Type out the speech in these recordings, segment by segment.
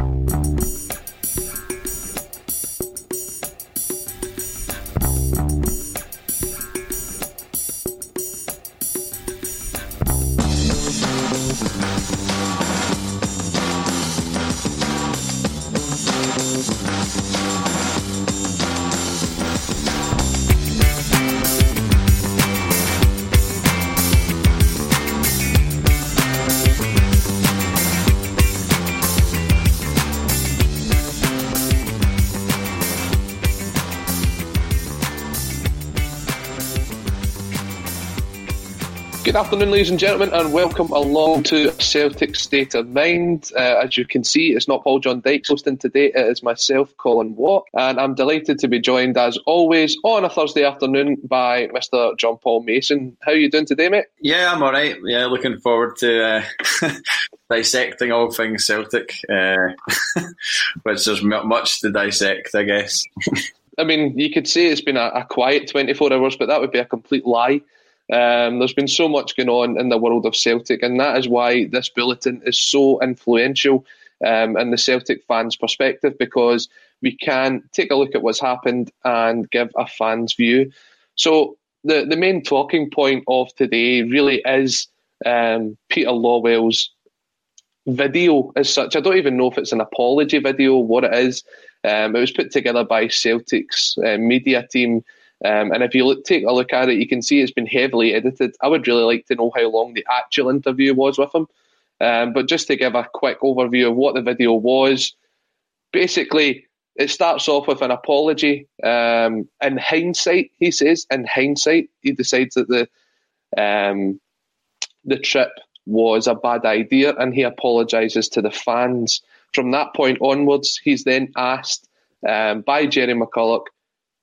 Thank you. Good afternoon, ladies and gentlemen, and welcome along to Celtic State of Mind. Uh, as you can see, it's not Paul John Dykes hosting today, it is myself, Colin Watt, and I'm delighted to be joined, as always, on a Thursday afternoon by Mr. John Paul Mason. How are you doing today, mate? Yeah, I'm all right. Yeah, looking forward to uh, dissecting all things Celtic, uh, which there's m- much to dissect, I guess. I mean, you could say it's been a, a quiet 24 hours, but that would be a complete lie. Um, there's been so much going on in the world of Celtic, and that is why this bulletin is so influential um, in the Celtic fans' perspective because we can take a look at what's happened and give a fan's view. So, the, the main talking point of today really is um, Peter Lawwell's video as such. I don't even know if it's an apology video, what it is. Um, it was put together by Celtic's uh, media team. Um, and if you look, take a look at it, you can see it's been heavily edited. I would really like to know how long the actual interview was with him. Um, but just to give a quick overview of what the video was, basically, it starts off with an apology. Um, in hindsight, he says, in hindsight, he decides that the um, the trip was a bad idea, and he apologises to the fans. From that point onwards, he's then asked um, by Gerry McCulloch,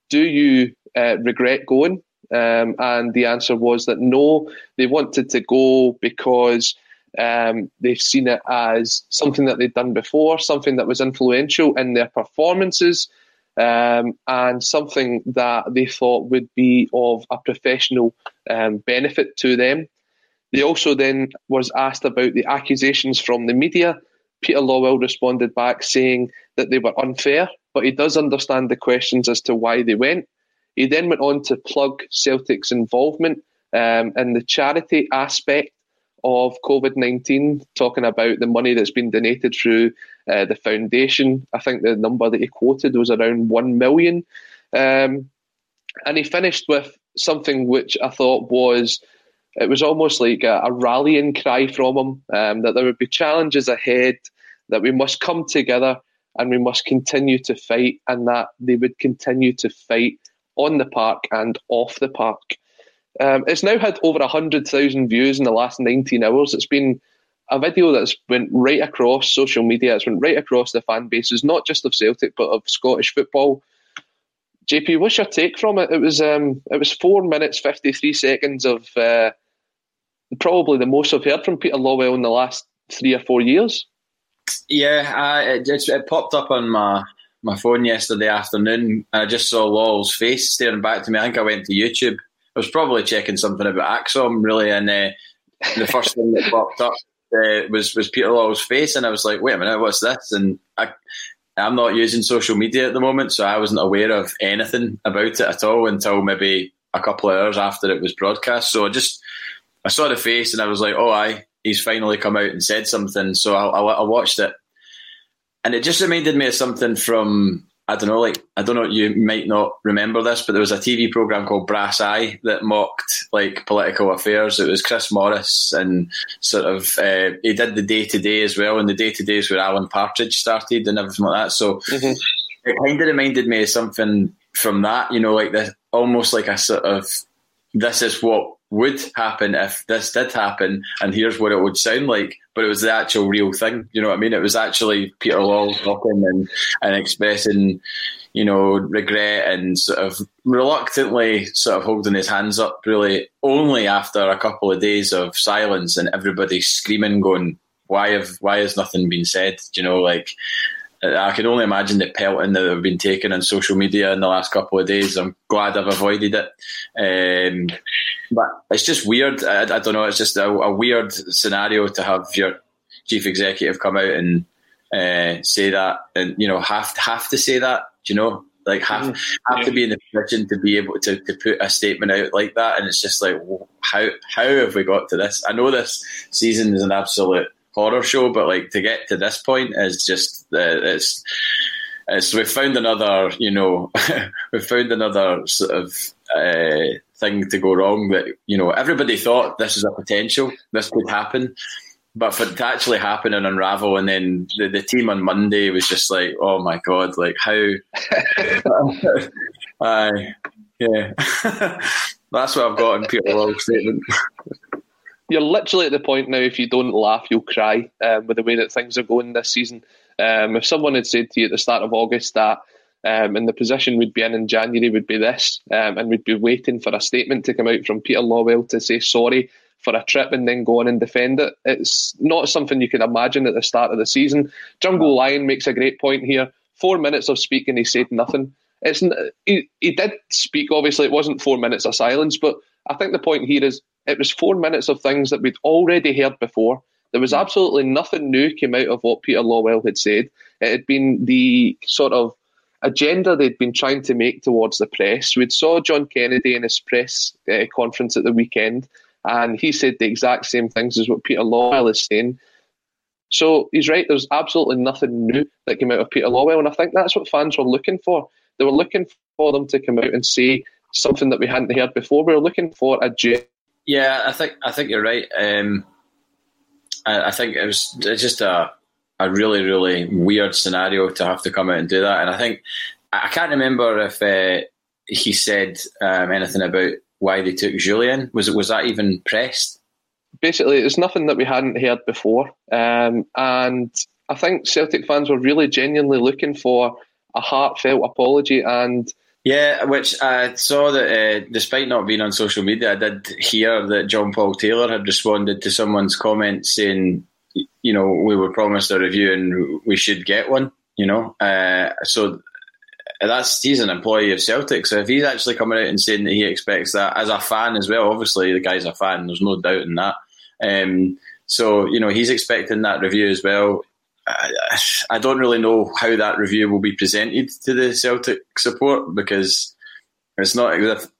"Do you uh, regret going?" Um, and the answer was that no, they wanted to go because um, they've seen it as something that they'd done before, something that was influential in their performances, um, and something that they thought would be of a professional um, benefit to them. They also then was asked about the accusations from the media. Peter Lawwell responded back saying that they were unfair, but he does understand the questions as to why they went. He then went on to plug Celtic's involvement um, in the charity aspect of COVID 19, talking about the money that's been donated through uh, the foundation. I think the number that he quoted was around 1 million. Um, and he finished with something which I thought was it was almost like a, a rallying cry from him um, that there would be challenges ahead, that we must come together and we must continue to fight, and that they would continue to fight on the park and off the park. Um, it's now had over 100,000 views in the last 19 hours. It's been a video that's went right across social media. It's went right across the fan bases, not just of Celtic, but of Scottish football. JP, what's your take from it? It was um, it was four minutes fifty three seconds of uh, probably the most I've heard from Peter Lawwell in the last three or four years. Yeah, uh, it, it, it popped up on my my phone yesterday afternoon. I just saw Lawwell's face staring back to me. I think I went to YouTube. I was probably checking something about Axom really, and uh, the first thing that popped up uh, was was Peter Lawwell's face, and I was like, wait a minute, what's this? And I. I'm not using social media at the moment, so I wasn't aware of anything about it at all until maybe a couple of hours after it was broadcast. So I just I saw the face and I was like, oh, I he's finally come out and said something. So I, I, I watched it, and it just reminded me of something from I don't know, like I don't know, you might not remember this, but there was a TV program called Brass Eye that mocked like political affairs. It was Chris Morris and sort of uh, he did the Day Today as well, and the Day Today is where Alan Partridge started and everything like that. So mm-hmm. it kind of reminded me of something from that, you know, like the almost like a sort of this is what would happen if this did happen, and here's what it would sound like. But it was the actual real thing. You know what I mean? It was actually Peter Law talking and, and expressing, you know, regret and sort of reluctantly sort of holding his hands up, really, only after a couple of days of silence and everybody screaming, going, why have why has nothing been said? You know, like I can only imagine the pelting that have been taken on social media in the last couple of days. I'm glad I've avoided it. Um, but it's just weird. I, I don't know. It's just a, a, weird scenario to have your chief executive come out and uh, say that, and you know, have to, have to say that. You know, like have mm-hmm. have to be in the position to be able to, to put a statement out like that. And it's just like, how how have we got to this? I know this season is an absolute horror show, but like to get to this point is just uh, it's it's we've found another you know we've found another sort of uh, thing to go wrong that you know everybody thought this is a potential this could happen but for it to actually happen and unravel and then the, the team on monday was just like oh my god like how? Uh, yeah. That's what i've got in peter Lawwell's statement you're literally at the point now. If you don't laugh, you'll cry um, with the way that things are going this season. Um, if someone had said to you at the start of August that um, and the position we'd be in in January would be this, um, and we'd be waiting for a statement to come out from Peter Lawwell to say sorry for a trip and then go on and defend it. It's not something you can imagine at the start of the season. Jungle Lion makes a great point here. Four minutes of speaking, he said nothing. It's he, he did speak. Obviously, it wasn't four minutes of silence, but I think the point here is it was four minutes of things that we'd already heard before. There was hmm. absolutely nothing new came out of what Peter Lawwell had said. It had been the sort of agenda they'd been trying to make towards the press. We'd saw John Kennedy in his press uh, conference at the weekend, and he said the exact same things as what Peter Lawwell is saying. So he's right. There's absolutely nothing new that came out of Peter Lawwell, and I think that's what fans were looking for. They were looking for them to come out and say something that we hadn't heard before. We were looking for a yeah, I think I think you're right. Um, I, I, think it was it's just a a really really weird scenario to have to come out and do that. And I think I can't remember if uh, he said um, anything about why they took Jullien. Was it was that even pressed? Basically, it's nothing that we hadn't heard before, um, and I think Celtic fans were really genuinely looking for a heartfelt apology and yeah, which I saw that uh, despite not being on social media, I did hear that John Paul Taylor had responded to someone's comment saying, you know, we were promised a review and we should get one, you know. Uh, so that's he's an employee of Celtic. So if he's actually coming out and saying that he expects that as a fan as well, obviously the guy's a fan, there's no doubt in that. Um, so, you know, he's expecting that review as well. I, don't really know how that review will be presented to the Celtic support because it's not as if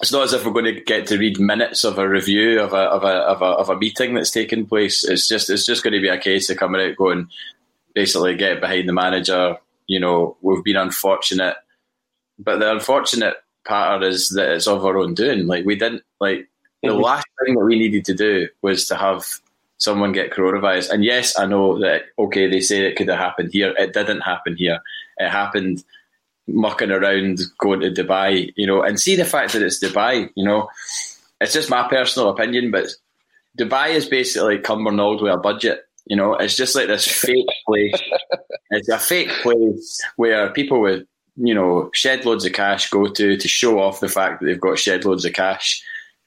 it's not as if we're going to get to read minutes of a review of a of a of a, of a meeting that's taken place. It's just it's just going to be a case of coming out going basically get behind the manager. You know, we've been unfortunate, but the unfortunate part is that it's of our own doing. Like we didn't like the mm-hmm. last thing that we needed to do was to have someone get coronavirus. And yes, I know that, okay, they say it could have happened here. It didn't happen here. It happened mucking around going to Dubai, you know, and see the fact that it's Dubai, you know, it's just my personal opinion, but Dubai is basically Cumbernauld with a budget. You know, it's just like this fake place. it's a fake place where people with, you know, shed loads of cash go to to show off the fact that they've got shed loads of cash.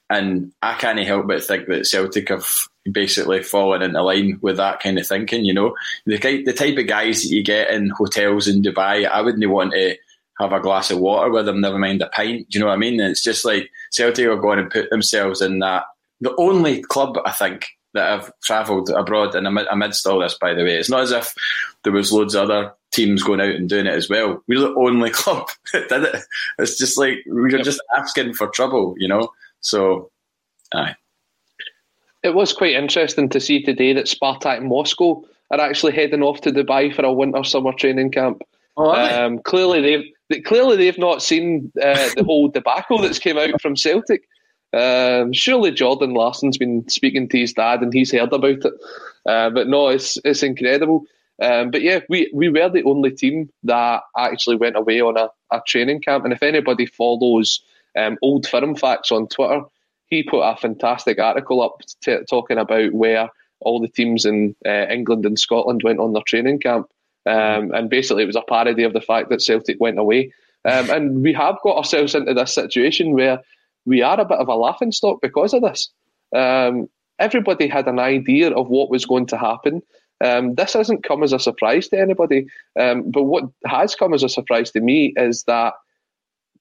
And I can't help but think that Celtic have basically fallen into line with that kind of thinking. You know, the the type of guys that you get in hotels in Dubai, I wouldn't want to have a glass of water with them, never mind a pint. Do you know what I mean? And it's just like Celtic are going to put themselves in that the only club I think that have travelled abroad and amidst all this. By the way, it's not as if there was loads of other teams going out and doing it as well. We're the only club that did it. It's just like we are just asking for trouble, you know. So, aye. It was quite interesting to see today that Spartak Moscow are actually heading off to Dubai for a winter summer training camp. Oh, um, clearly they've clearly they've not seen uh, the whole debacle that's came out from Celtic. Um, surely Jordan Larsson's been speaking to his dad and he's heard about it. Uh, but no, it's it's incredible. Um, but yeah, we, we were the only team that actually went away on a, a training camp. And if anybody follows um, Old Firm Facts on Twitter, he put a fantastic article up t- talking about where all the teams in uh, England and Scotland went on their training camp. Um, and basically, it was a parody of the fact that Celtic went away. Um, and we have got ourselves into this situation where we are a bit of a laughing stock because of this. Um, everybody had an idea of what was going to happen. Um, this hasn't come as a surprise to anybody, um, but what has come as a surprise to me is that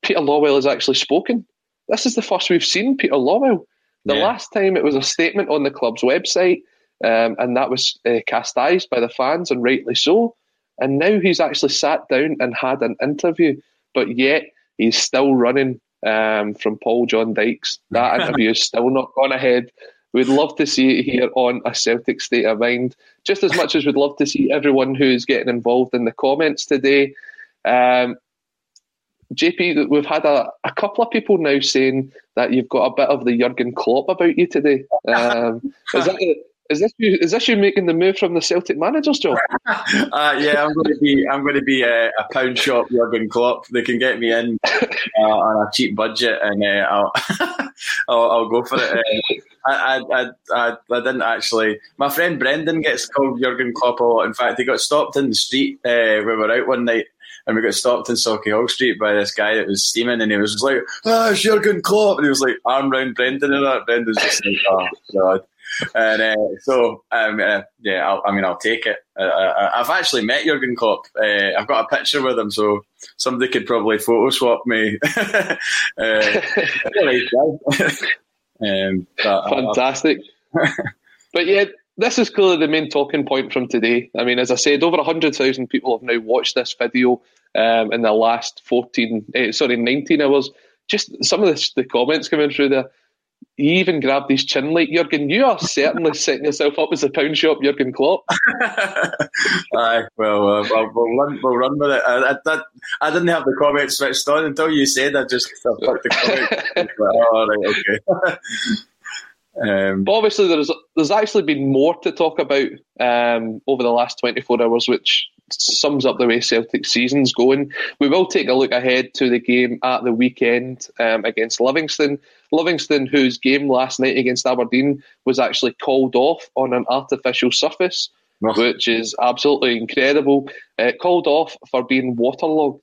Peter Lawwell has actually spoken. This is the first we've seen Peter Lawwell. The yeah. last time it was a statement on the club's website, um, and that was uh, castised by the fans, and rightly so. And now he's actually sat down and had an interview, but yet he's still running um, from Paul John Dykes. That interview is still not gone ahead. We'd love to see it here on a Celtic State of Mind, just as much as we'd love to see everyone who's getting involved in the comments today. Um, JP, we've had a, a, couple of people now saying that you've got a bit of the Jurgen Klopp about you today. Um, is, that, is this you? Is this you making the move from the Celtic manager's job? uh, yeah, I'm going to be. I'm going to be a, a pound shop Jurgen Klopp. They can get me in uh, on a cheap budget, and uh, I'll, I'll, I'll go for it. Uh, I, I, I, I didn't actually. My friend Brendan gets called Jurgen Klopp a lot. In fact, he got stopped in the street uh, we were out one night, and we got stopped in Sauchiehall Street by this guy that was steaming, and he was just like, "Ah, Jurgen Klopp," and he was like, "Arm round Brendan," and that. Brendan's just like, "Oh God." And uh, so, um, uh, yeah, I'll, i mean, I'll take it. Uh, uh I've actually met Jurgen Klopp. Uh, I've got a picture with him, so somebody could probably photo swap me. Uh, Um, but, Fantastic. but yeah, this is clearly the main talking point from today. I mean, as I said, over 100,000 people have now watched this video um, in the last 14, eh, sorry, 19 hours. Just some of the, the comments coming through there. You even grabbed his chin like Jurgen. You are certainly setting yourself up as a pound shop Jurgen Klopp. Aye, well, uh, we'll, we'll, run, we'll run with it. I, I, I, didn't have the comments switched on until you said I just I the comments. oh, right, okay. Um, but obviously, there's there's actually been more to talk about um, over the last 24 hours, which sums up the way Celtic season's going. We will take a look ahead to the game at the weekend um, against Livingston. Livingston, whose game last night against Aberdeen was actually called off on an artificial surface, which is absolutely incredible. Uh, called off for being waterlogged.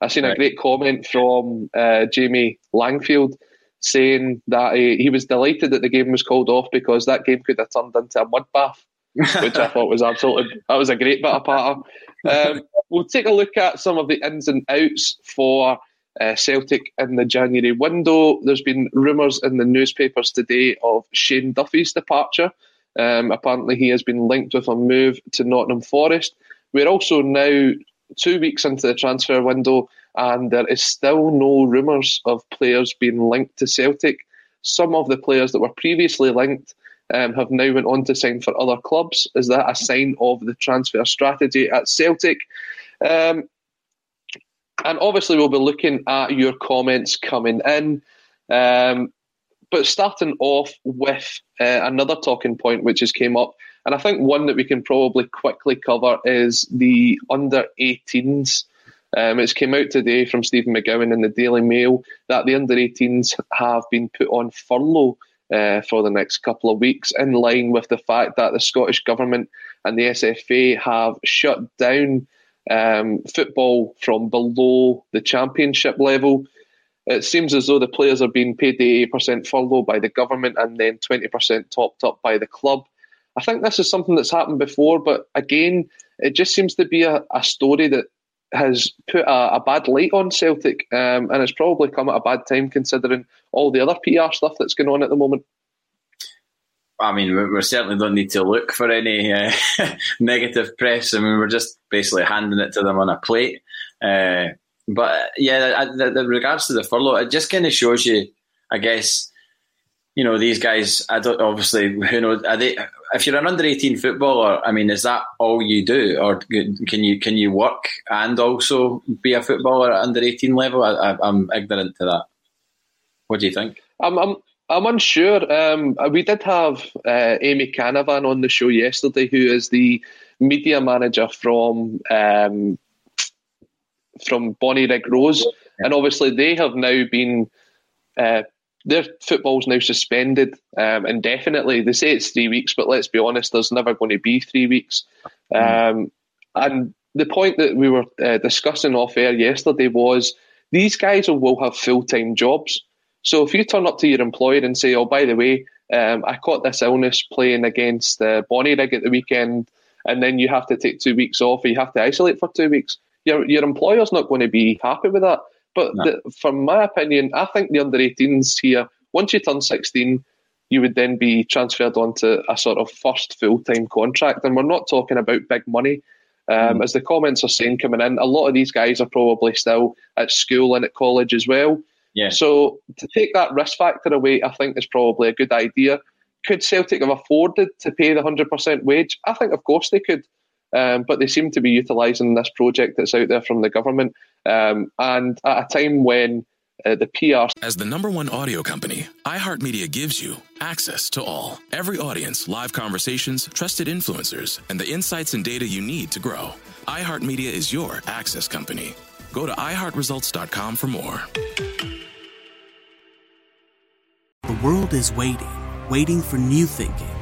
I've seen right. a great comment from uh, Jamie Langfield saying that he, he was delighted that the game was called off because that game could have turned into a mud bath. which I thought was absolutely that was a great bit of patter. Um, we'll take a look at some of the ins and outs for uh, Celtic in the January window. There's been rumours in the newspapers today of Shane Duffy's departure. Um, apparently, he has been linked with a move to Nottingham Forest. We're also now two weeks into the transfer window, and there is still no rumours of players being linked to Celtic. Some of the players that were previously linked um, have now went on to sign for other clubs. Is that a sign of the transfer strategy at Celtic? Um, and obviously, we'll be looking at your comments coming in. Um, but starting off with uh, another talking point which has came up, and I think one that we can probably quickly cover is the under 18s. Um, it's came out today from Stephen McGowan in the Daily Mail that the under 18s have been put on furlough uh, for the next couple of weeks, in line with the fact that the Scottish Government and the SFA have shut down um, football from below the championship level. It seems as though the players are being paid the 80% furlough by the government and then 20% topped up by the club. I think this is something that's happened before, but again, it just seems to be a, a story that has put a, a bad light on Celtic, um, and it's probably come at a bad time considering all the other PR stuff that's going on at the moment. I mean, we certainly don't need to look for any uh, negative press. I mean, we're just basically handing it to them on a plate. Uh, but yeah, the, the regards to the furlough, it just kind of shows you, I guess, you know, these guys. I don't obviously who knows. Are they? If you're an under eighteen footballer, I mean, is that all you do, or can you can you work and also be a footballer at under eighteen level? I, am ignorant to that. What do you think? I'm I'm, I'm unsure. Um, we did have uh, Amy Canavan on the show yesterday, who is the media manager from um, from Bonnyrigg Rose, and obviously they have now been uh, their football's now suspended um, indefinitely. They say it's three weeks, but let's be honest, there's never going to be three weeks. Um, and the point that we were uh, discussing off air yesterday was these guys will have full time jobs. So if you turn up to your employer and say, "Oh, by the way, um, I caught this illness playing against uh, Bonnyrigg at the weekend," and then you have to take two weeks off, or you have to isolate for two weeks, your your employer's not going to be happy with that. But no. the, from my opinion, I think the under 18s here, once you turn 16, you would then be transferred onto a sort of first full time contract. And we're not talking about big money. Um, mm. As the comments are saying coming in, a lot of these guys are probably still at school and at college as well. Yeah. So to take that risk factor away, I think is probably a good idea. Could Celtic have afforded to pay the 100% wage? I think, of course, they could. Um, but they seem to be utilising this project that's out there from the government. Um, and at a time when uh, the PR. As the number one audio company, iHeartMedia gives you access to all. Every audience, live conversations, trusted influencers, and the insights and data you need to grow. iHeartMedia is your access company. Go to iHeartResults.com for more. The world is waiting, waiting for new thinking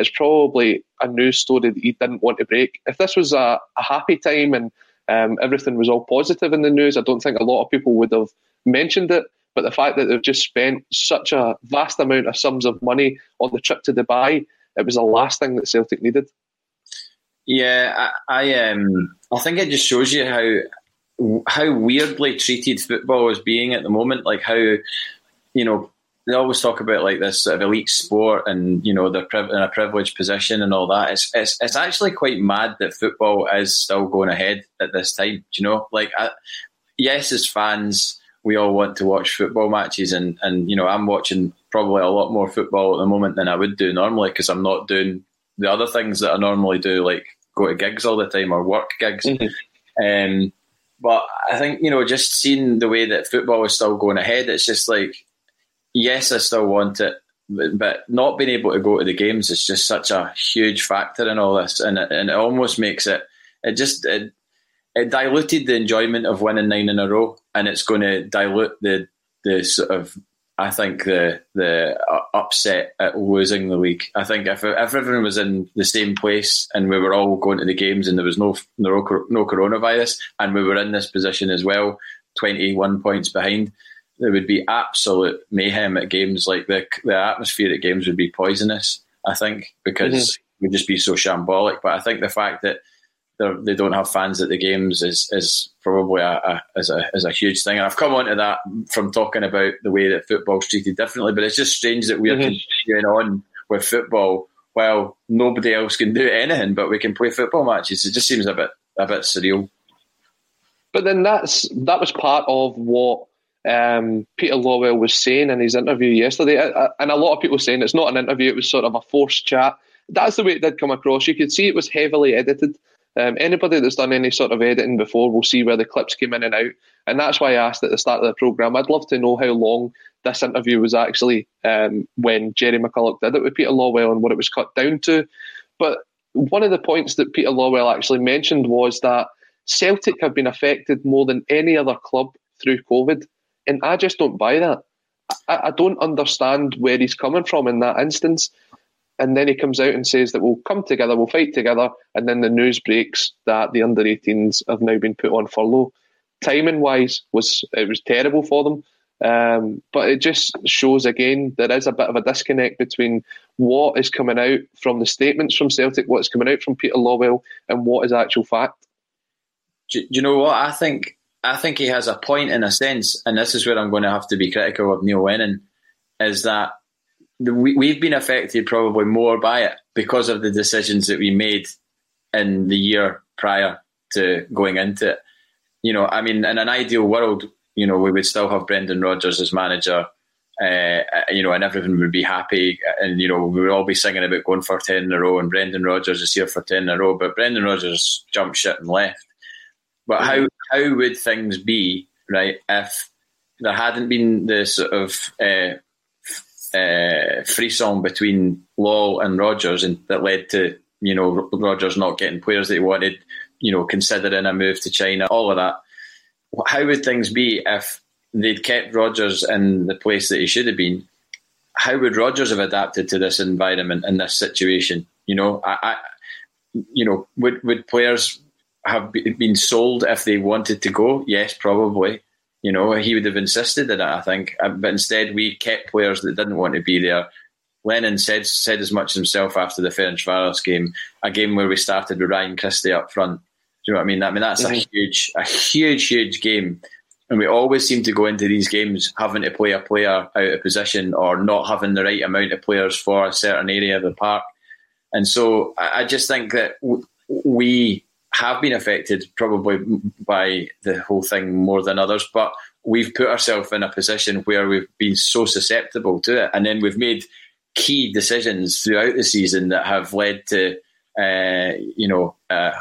it's probably a news story that he didn't want to break. If this was a, a happy time and um, everything was all positive in the news, I don't think a lot of people would have mentioned it. But the fact that they've just spent such a vast amount of sums of money on the trip to Dubai, it was the last thing that Celtic needed. Yeah, I, I um, I think it just shows you how how weirdly treated football is being at the moment. Like how you know they always talk about like this sort of elite sport and you know they're in a privileged position and all that. It's it's it's actually quite mad that football is still going ahead at this time. Do you know, like I, yes, as fans, we all want to watch football matches, and and you know I'm watching probably a lot more football at the moment than I would do normally because I'm not doing the other things that I normally do, like go to gigs all the time or work gigs. Mm-hmm. Um, but I think you know, just seeing the way that football is still going ahead, it's just like yes, I still want it, but, not being able to go to the games is just such a huge factor in all this, and it, and it almost makes it it just it, it diluted the enjoyment of winning nine in a row, and it's going to dilute the the sort of I think the the uh, upset at losing the league. I think if if everyone was in the same place and we were all going to the games and there was no no, no coronavirus and we were in this position as well, twenty one points behind, there would be absolute mayhem at games. Like the the atmosphere at games would be poisonous. I think because mm-hmm. it would just be so shambolic. But I think the fact that they don't have fans at the games is is probably a, a, is a is a huge thing. And I've come onto that from talking about the way that football's treated differently. But it's just strange that we're mm-hmm. continuing on with football while nobody else can do anything, but we can play football matches. It just seems a bit a bit surreal. But then that's that was part of what um, Peter Lawwell was saying in his interview yesterday, and a lot of people saying it's not an interview; it was sort of a forced chat. That's the way it did come across. You could see it was heavily edited. Um, anybody that's done any sort of editing before will see where the clips came in and out, and that's why I asked at the start of the program. I'd love to know how long this interview was actually um, when Gerry McCulloch did it with Peter Lawwell and what it was cut down to. But one of the points that Peter Lawwell actually mentioned was that Celtic have been affected more than any other club through COVID. And I just don't buy that. I, I don't understand where he's coming from in that instance. and then he comes out and says that we'll come together, we'll fight together, and then the news breaks that the under 18s have now been put on furlough. Timing wise, was it was terrible for them. Um, but it just shows again there is a bit of a disconnect between what is coming out from the statements from Celtic, what's coming out from Peter Lawwell, and what is actual fact. Do, do you know what I think? I think he has a point in a sense, and this is where I'm going to have to be critical of Neil Lennon, is that we, we've been affected probably more by it because of the decisions that we made in the year prior to going into it. You know, I mean, in an ideal world, you know, we would still have Brendan Rodgers as manager, uh, you know, and everyone would be happy. And, you know, we would all be singing about going for 10 in a row and Brendan Rodgers is here for 10 in a row. But Brendan Rodgers jumped shit and left. But how, how would things be, right, if there hadn't been the sort of uh, uh, frisson between Law and Rodgers, and that led to you know Rodgers not getting players that he wanted, you know, considering a move to China, all of that. How would things be if they'd kept Rodgers in the place that he should have been? How would Rodgers have adapted to this environment and this situation? You know, I, I you know, would would players have been sold if they wanted to go? Yes, probably. You know, he would have insisted on it, I think. Uh, but instead, we kept players that didn't want to be there. Lennon said said as much himself after the Ferencvaros game, a game where we started with Ryan Christie up front. Do you know what I mean? I mean that's mm-hmm. a huge, a huge, huge game, and we always seem to go into these games having to play a player out of position or not having the right amount of players for a certain area of the park. And so I just think that we have been affected probably by the whole thing more than others, but we've put ourselves in a position where we've been so susceptible to it. And then we've made key decisions throughout the season that have led to, uh, you know, uh,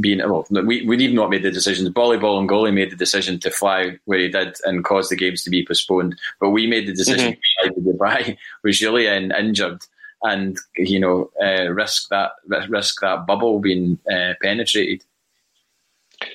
being, well, we, we've not made the decisions. Boli Bolingoli made the decision to fly where he did and cause the games to be postponed. But we made the decision mm-hmm. to Dubai with Jullien injured and you know uh, risk that risk that bubble being uh, penetrated.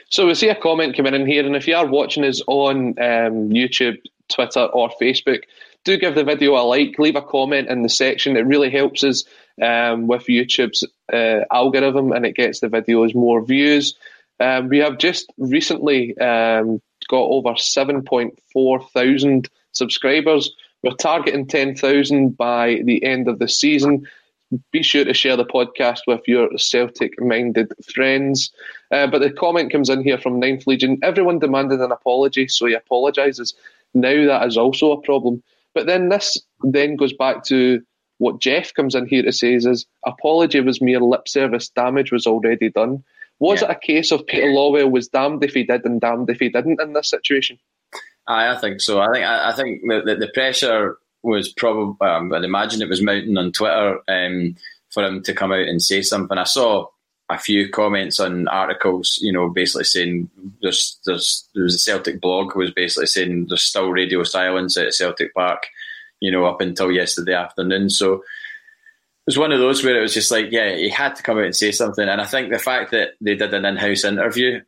So we see a comment coming in here, and if you are watching us on um, YouTube, Twitter, or Facebook, do give the video a like, leave a comment in the section. It really helps us um, with YouTube's uh, algorithm, and it gets the videos more views. Um, we have just recently um, got over 7.4 thousand subscribers we're targeting 10,000 by the end of the season. Be sure to share the podcast with your Celtic minded friends. Uh, but the comment comes in here from Ninth Legion. Everyone demanded an apology, so he apologises. Now that is also a problem. But then this then goes back to what Jeff comes in here to say is apology was mere lip service, damage was already done. Was yeah. it a case of Peter Lawwell was damned if he did and damned if he didn't in this situation? I, I think so. I think I, I think the, the pressure was probably. Um, I'd imagine it was mounting on Twitter um, for him to come out and say something. I saw a few comments on articles, you know, basically saying there's there's there was a Celtic blog who was basically saying there's still radio silence at Celtic Park, you know, up until yesterday afternoon. So it was one of those where it was just like, yeah, he had to come out and say something. And I think the fact that they did an in-house interview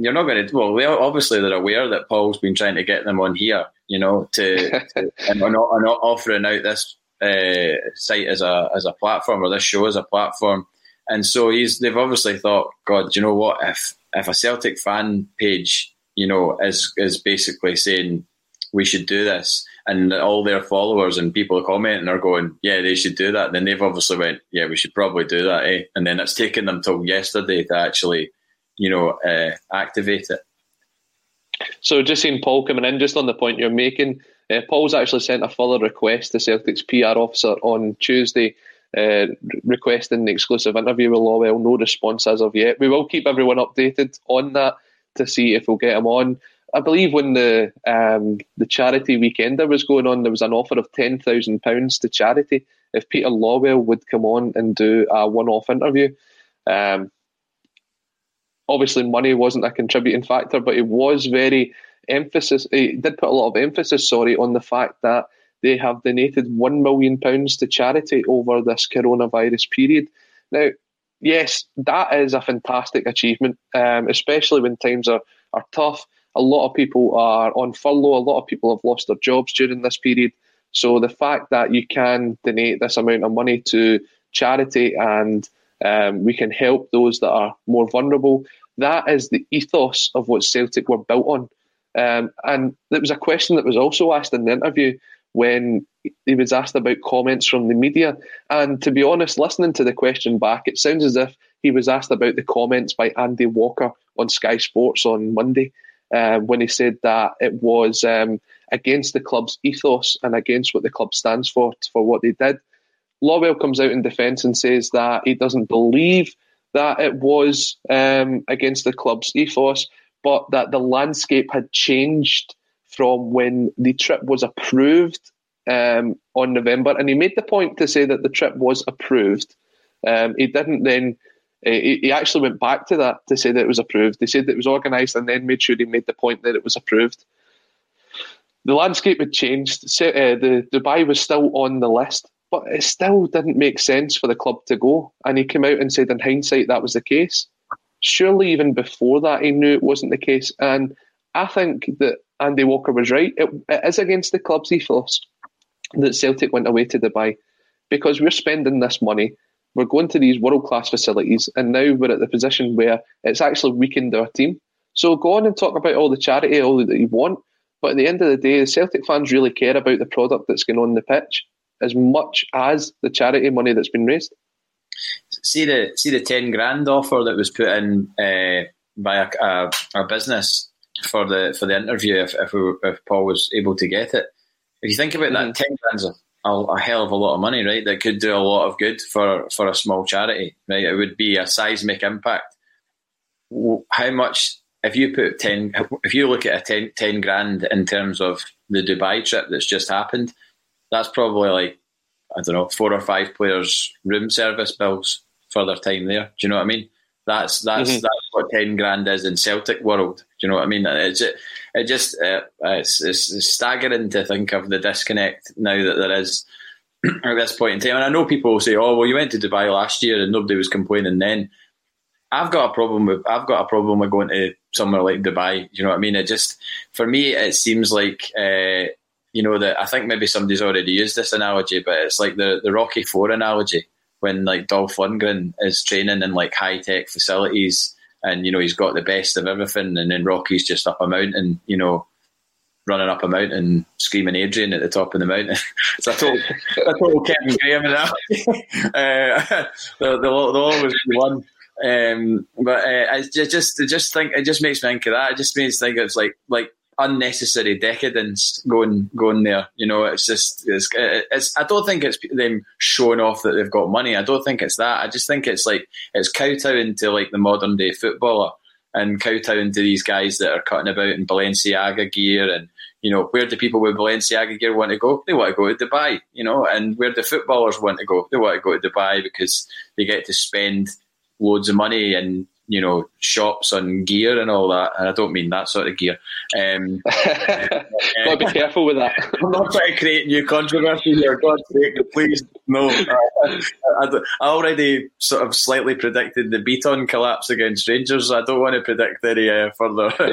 you're not going to. Well, they obviously they're aware that Paul's been trying to get them on here, you know, to, to and are not, are not offering out this uh, site as a as a platform or this show as a platform. And so he's they've obviously thought, God, you know what? If if a Celtic fan page, you know, is is basically saying we should do this, and all their followers and people commenting are going, yeah, they should do that. Then they've obviously went, yeah, we should probably do that, eh? And then it's taken them till yesterday to actually you know, uh, activate it. So just seeing Paul coming in, just on the point you're making, uh, Paul's actually sent a further request to Celtic's PR officer on Tuesday, uh, requesting the exclusive interview with Lawwell. No response as of yet. We will keep everyone updated on that to see if we'll get him on. I believe when the um, the charity weekender was going on, there was an offer of ten thousand pounds to charity if Peter Lawwell would come on and do a one-off interview. Um, obviously money wasn't a contributing factor, but it was very emphasis. It did put a lot of emphasis, sorry, on the fact that they have donated one million pounds to charity over this coronavirus period. Now, yes, that is a fantastic achievement, um, especially when times are, are tough. A lot of people are on furlough. A lot of people have lost their jobs during this period. So the fact that you can donate this amount of money to charity and um, we can help those that are more vulnerable. That is the ethos of what Celtic were built on. Um, and there was a question that was also asked in the interview when he was asked about comments from the media. And to be honest, listening to the question back, it sounds as if he was asked about the comments by Andy Walker on Sky Sports on Monday uh, when he said that it was um, against the club's ethos and against what the club stands for for what they did. Lawwell comes out in defence and says that he doesn't believe that it was um, against the club's ethos, but that the landscape had changed from when the trip was approved um, on November. And he made the point to say that the trip was approved. Um, he didn't then. He, he actually went back to that to say that it was approved. They said that it was organised and then made sure he made the point that it was approved. The landscape had changed. Uh, the Dubai was still on the list, but it still didn't make sense for the club to go. And he came out and said, in hindsight, that was the case. Surely, even before that, he knew it wasn't the case. And I think that Andy Walker was right. It, it is against the club's ethos that Celtic went away to Dubai because we're spending this money. We're going to these world class facilities, and now we're at the position where it's actually weakened our team. So go on and talk about all the charity, all that you want. But at the end of the day, the Celtic fans really care about the product that's going on the pitch as much as the charity money that's been raised. See the see the ten grand offer that was put in uh, by a, a, a, business for the for the interview. If if, we, if Paul was able to get it, if you think about mm-hmm. that, ten grand's a, a, hell of a lot of money, right? That could do a lot of good for for a small charity, right? It would be a seismic impact. How much? If you put ten, if you look at a 10, 10 grand in terms of the Dubai trip that's just happened, that's probably like I don't know four or five players' room service bills for their time there. Do you know what I mean? That's that's mm-hmm. that's what ten grand is in Celtic world. Do you know what I mean? It's it, it just uh, it's, it's staggering to think of the disconnect now that there is at this point in time. And I know people will say, "Oh, well, you went to Dubai last year and nobody was complaining then." I've got a problem with I've got a problem with going to somewhere like Dubai. You know what I mean? It just for me it seems like uh, you know that I think maybe somebody's already used this analogy, but it's like the the Rocky Four analogy when like Dolph Lundgren is training in like high tech facilities and you know he's got the best of everything, and then Rocky's just up a mountain, you know, running up a mountain, screaming Adrian at the top of the mountain. it's a total, a total Kevin Graham now. uh, they'll, they'll, always be one. Um, but uh, I just, I just think it just makes me think of that. It just makes me think it's like like unnecessary decadence going going there. You know, it's just it's, it's I don't think it's them showing off that they've got money. I don't think it's that. I just think it's like it's kowtowing to like the modern day footballer and kowtowing to these guys that are cutting about in Balenciaga gear and you know where do people with Balenciaga gear want to go? They want to go to Dubai. You know, and where do footballers want to go? They want to go to Dubai because they get to spend loads of money and you know, shops on gear and all that. And I don't mean that sort of gear. Um, Got to be careful with that. I'm not trying to create new controversy here. God's sake, please, no. I, I, I, already sort of slightly predicted the Beaton collapse against Rangers. I don't want to predict any uh, further uh,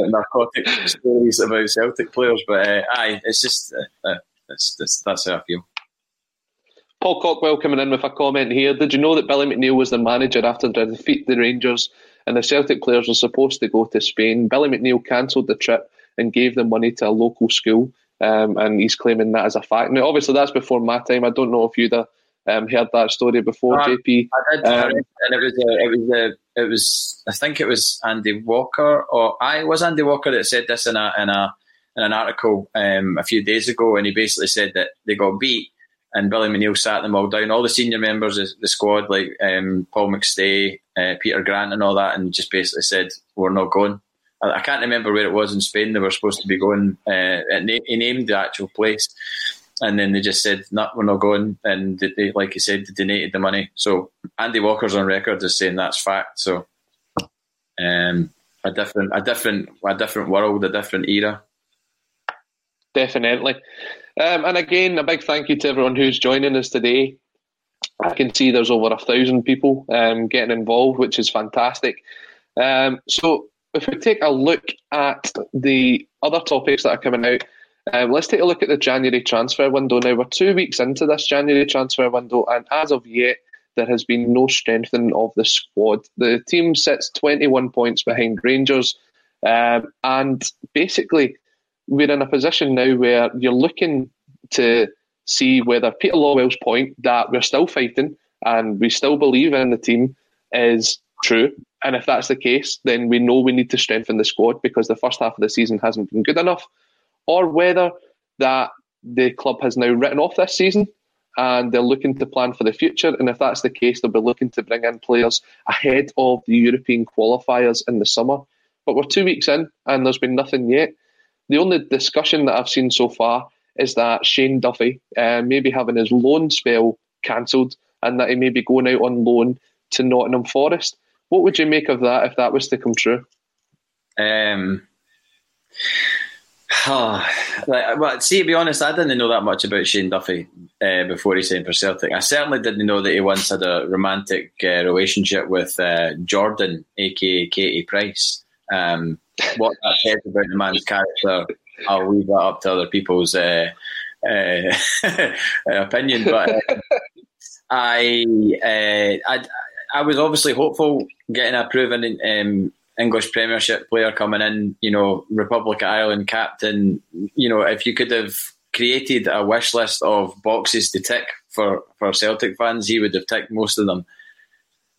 narcotic stories about Celtic players, but uh, aye, it's just uh, uh, it's, it's, that's how I feel. Paul Cockwell coming in with a comment here. Did you know that Billy McNeill was the manager after the defeat the Rangers and the Celtic players were supposed to go to Spain? Billy McNeill cancelled the trip and gave the money to a local school, um, and he's claiming that as a fact. Now, obviously, that's before my time. I don't know if you'd have um, heard that story before, uh, JP. I did, um, and it was a, it was a, it was I think it was Andy Walker or I was Andy Walker that said this in a in a in an article um, a few days ago, and he basically said that they got beat and Billy McNeill sat them all down, all the senior members of the squad, like um, Paul McStay, uh, Peter Grant, and all that, and just basically said, We're not going. I, can't remember where it was in Spain they were supposed to be going. Uh, he named the actual place, and then they just said, No, we're not going. And they, like he said, they donated the money. So Andy Walker's on record as saying that's fact. So um, a different, a different, a different world, a different era. Definitely. Um, and again, a big thank you to everyone who's joining us today. I can see there's over a thousand people um, getting involved, which is fantastic. Um, so, if we take a look at the other topics that are coming out, Um, let's take a look at the January transfer window. Now, we're two weeks into this January transfer window, and as of yet, there has been no strengthening of the squad. The team sits 21 points behind Rangers, um, and basically, we're in a position now where you're looking to see whether Peter Lawwell's point that we're still fighting and we still believe in the team is true. And if that's the case, then we know we need to strengthen the squad because the first half of the season hasn't been good enough, or whether that the club has now written off this season and they're looking to plan for the future. And if that's the case, they'll be looking to bring in players ahead of the European qualifiers in the summer. But we're two weeks in and there's been nothing yet. The only discussion that I've seen so far is that Shane Duffy uh, may be having his loan spell cancelled and that he may be going out on loan to Nottingham Forest. What would you make of that if that was to come true? Um, oh, like, well, see, to be honest, I didn't know that much about Shane Duffy uh, before he signed for Celtic. I certainly didn't know that he once had a romantic uh, relationship with uh, Jordan, aka Katie Price. Um, what that says about the man's character, I'll leave that up to other people's uh, uh, opinion. But uh, I, I, I was obviously hopeful getting a proven um, English Premiership player coming in. You know, Republic of Ireland captain. You know, if you could have created a wish list of boxes to tick for for Celtic fans, he would have ticked most of them.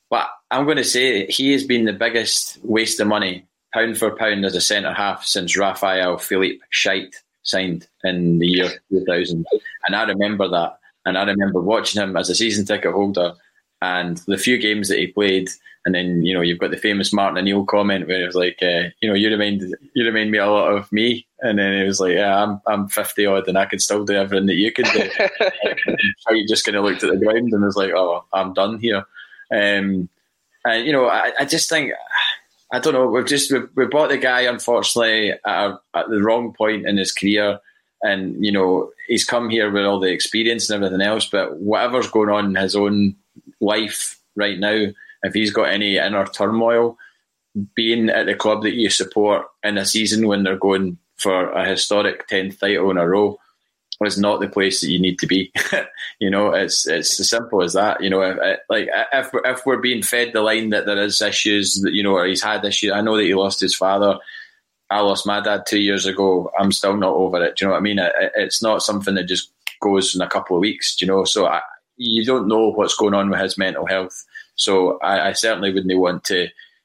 But I'm going to say he has been the biggest waste of money pound for pound as a centre half since Raphael Philippe Scheidt signed in the year 2000. And I remember that. And I remember watching him as a season ticket holder and the few games that he played. And then, you know, you've got the famous Martin O'Neill comment where it was like, uh, you know, you remind you remind me a lot of me. And then it was like, yeah, I'm I'm 50 odd and I can still do everything that you can do. How you just kind of looked at the ground and was like, oh, I'm done here. Um, and, you know, I, I just think I don't know. We've just we we bought the guy unfortunately at, a, at the wrong point in his career, and you know he's come here with all the experience and everything else. But whatever's going on in his own life right now, if he's got any inner turmoil, being at the club that you support in a season when they're going for a historic tenth title in a row is not the place that you need to be. you know, it's it's as simple as that. You know, if, like if if we're being fed the line that there is issues that you know, or he's had issues. I know that he lost his father. I lost my dad two years ago. I'm still not over it. Do you know what I mean? It, it's not something that just goes in a couple of weeks. Do you know? So I, you don't know what's going on with his mental health. So I, I certainly wouldn't want to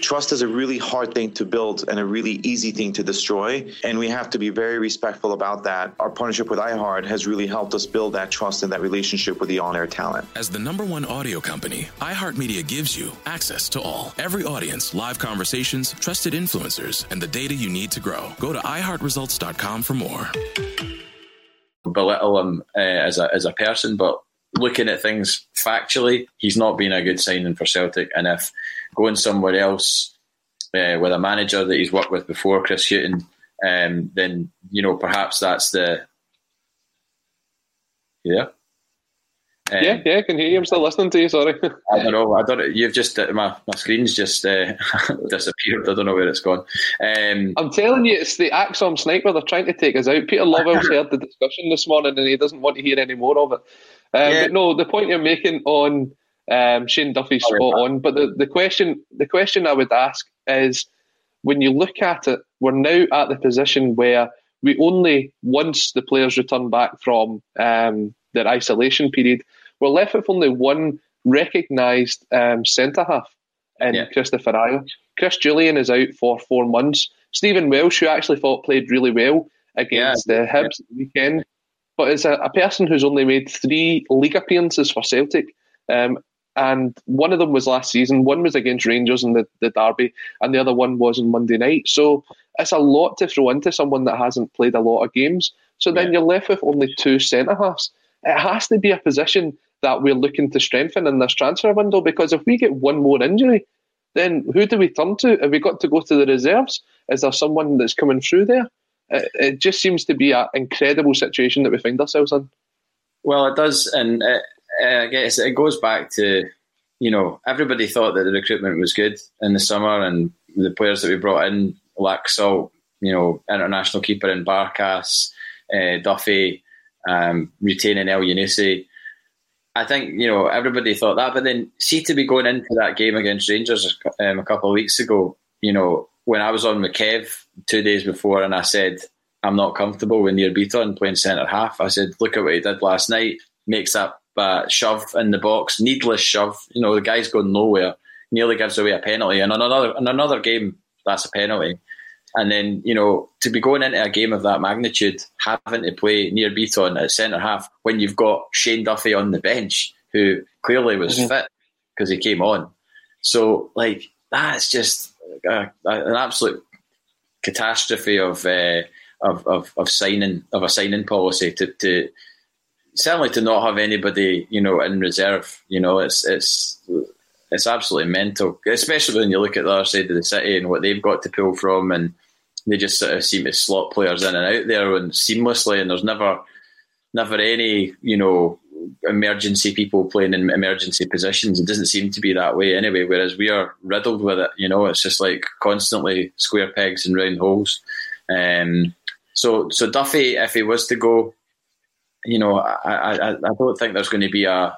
Trust is a really hard thing to build and a really easy thing to destroy. And we have to be very respectful about that. Our partnership with iHeart has really helped us build that trust and that relationship with the on air talent. As the number one audio company, iHeartMedia gives you access to all, every audience, live conversations, trusted influencers, and the data you need to grow. Go to iHeartResults.com for more. Belittle him uh, as, a, as a person, but looking at things factually, he's not been a good signing for Celtic. And if going somewhere else uh, with a manager that he's worked with before, Chris Hughton, um, then you know perhaps that's the yeah. Um, yeah, yeah, I can hear you. I'm still listening to you. Sorry. I don't know. I don't. You've just uh, my my screen's just uh, disappeared. I don't know where it's gone. Um, I'm telling you, it's the ACSOM sniper. They're trying to take us out. Peter Lawwell's heard the discussion this morning, and he doesn't want to hear any more of it. Um, yeah. But no, the point you're making on um, Shane Duffy's spot on. But the, the question the question I would ask is when you look at it, we're now at the position where we only once the players return back from um, their isolation period, we're left with only one recognised um, centre half in yeah. Kristoffer Ajer. Chris Jullien is out for four months. Stephen Welsh, who I actually thought played really well against yeah. the Hibs yeah. weekend, but is a, a, person who's only made three league appearances for Celtic. Um, and one of them was last season, one was against Rangers in the, the derby, and the other one was on Monday night. So it's a lot to throw into someone that hasn't played a lot of games. So then yeah. you're left with only two centre halves. It has to be a position that we're looking to strengthen in this transfer window because if we get one more injury, then who do we turn to? Have we got to go to the reserves? Is there someone that's coming through there? It, it just seems to be an incredible situation that we find ourselves in. Well, it does, and I guess it goes back to you know, everybody thought that the recruitment was good in the summer, and the players that we brought in, Laxalt, you know, international keeper in Barkas, uh, Duffy, um, retaining Elyounoussi. I think you know everybody thought that, but then see to be going into that game against Rangers um, a couple of weeks ago, you know, when I was on with two days before, and I said I'm not comfortable with Nir Bitton playing centre half. I said, look at what he did last night. Makes that uh, shove in the box, needless shove. You know, the guy's going nowhere. Nearly gives away a penalty, and another in another game that's a penalty. And then you know to be going into a game of that magnitude, having to play Nir Bitton at centre half when you've got Shane Duffy on the bench, who clearly was mm-hmm. fit because he came on. So like that's just a, a, an absolute catastrophe of, uh, of, of of signing of a signing policy to, to certainly to not have anybody you know in reserve. You know, it's it's it's absolutely mental, especially when you look at the other side of the city and what they've got to pull from, and they just sort of seem to slot players in and out there and seamlessly, and there's never never any you know emergency people playing in emergency positions. It doesn't seem to be that way anyway. Whereas we are riddled with it. You know, it's just like constantly square pegs and round holes. Um, so, so Duffy, if he was to go, you know, I, I, I don't think there's going to be a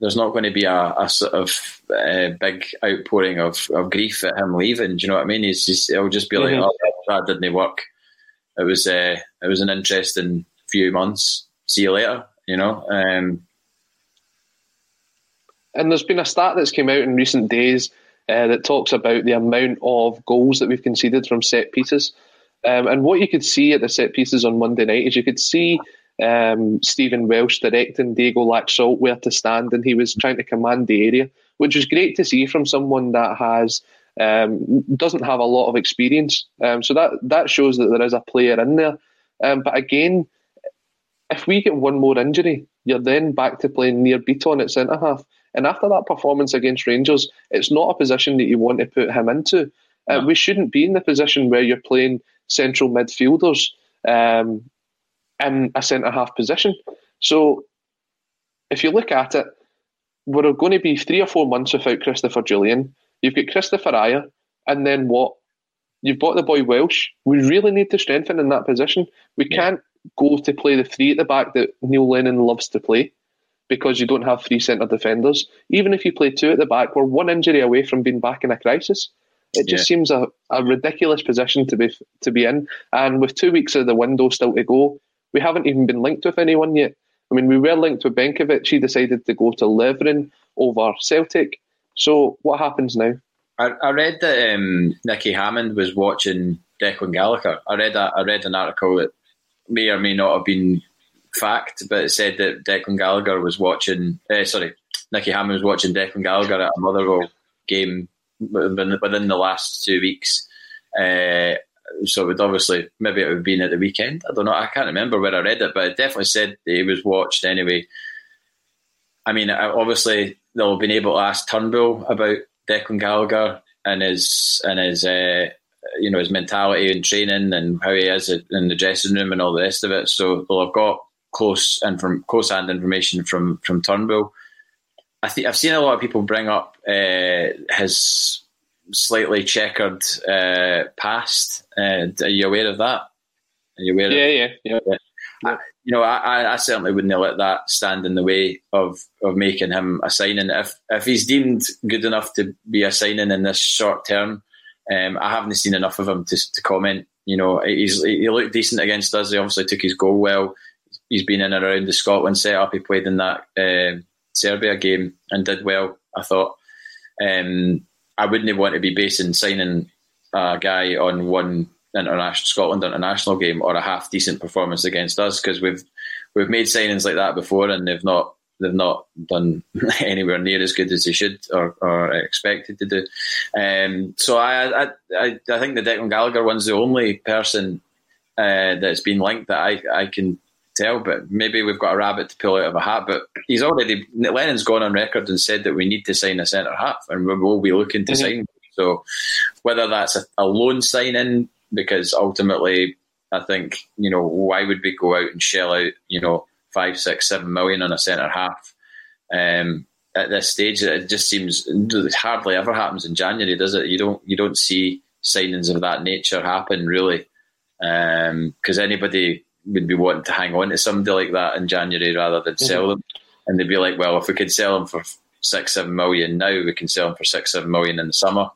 there's not going to be a, a sort of uh, big outpouring of, of grief at him leaving. Do you know what I mean? He's just it'll just be mm-hmm. like, oh, that didn't work. It was uh, it was an interesting few months. See you later you know. Um, and there's been a stat that's came out in recent days uh, that talks about the amount of goals that we've conceded from set pieces. Um, and what you could see at the set pieces on Monday night is you could see um, Stephen Welsh directing Diego Laxalt where to stand, and he was trying to command the area, which was great to see from someone that has um, doesn't have a lot of experience. Um, so that that shows that there is a player in there. Um, but again, if we get one more injury, you're then back to playing Nir Bitton at centre half. And after that performance against Rangers, it's not a position that you want to put him into. Uh, we shouldn't be in the position where you're playing central midfielders um, in a centre half position. So if you look at it, we're going to be three or four months without Christopher Jullien. You've got Kristoffer Ajer, and then what? You've got the boy Welsh. We really need to strengthen in that position. We yeah. can't go to play the three at the back that Neil Lennon loves to play because you don't have three centre defenders. Even if you play two at the back, we're one injury away from being back in a crisis. It just yeah. seems a, a ridiculous position to be to be in. And with two weeks of the window still to go, we haven't even been linked with anyone yet. I mean, we were linked with Benkovic. He decided to go to Leveren over Celtic. So what happens now? I, I read that um, Nicky Hammond was watching Declan Gallagher. I read that. I read an article that may or may not have been fact, but it said that Declan Gallagher was watching. Uh, sorry, Nicky Hammond was watching Declan Gallagher at a Motherwell game within, within the last two weeks. Uh, so it would obviously maybe it would have been at the weekend. I don't know. I can't remember where I read it, but it definitely said he was watched anyway. I mean, obviously they'll have been able to ask Turnbull about Declan Gallagher and his and his uh, you know his mentality and training and how he is in the dressing room and all the rest of it. So well, I've got close and from close hand information from from Turnbull. I think I've seen a lot of people bring up uh, his slightly checkered uh, past. Uh, are you aware of that? Are you aware? Yeah, of, yeah, yeah. I, you know, I, I certainly wouldn't let that stand in the way of, of making him a signing. If if he's deemed good enough to be a signing in this short term, um, I haven't seen enough of him to, to comment. You know, he's he looked decent against us. He obviously took his goal well. He's been in and around the Scotland setup. He played in that uh, Serbia game and did well. I thought. Um, I wouldn't want to be basing signing a guy on one international Scotland international game or a half decent performance against us because we've we've made signings like that before and they've not they've not done anywhere near as good as they should or, or expected to do. Um, so I, I, I I think the Declan Gallagher one's the only person uh, that's been linked that I I can tell. But maybe we've got a rabbit to pull out of a hat. But he's already Lennon's gone on record and said that we need to sign a centre half, and we will be looking to mm-hmm. sign. So whether that's a, a loan signing, because ultimately I think you know why would we go out and shell out you know five, six, seven million on a centre half. Um, at this stage. It just seems it hardly ever happens in January, does it? You don't you don't see signings of that nature happen really, because um, anybody would be wanting to hang on to somebody like that in January rather than sell mm-hmm. them, and they'd be like, well, if we could sell them for six seven million now, we can sell them for six seven million in the summer.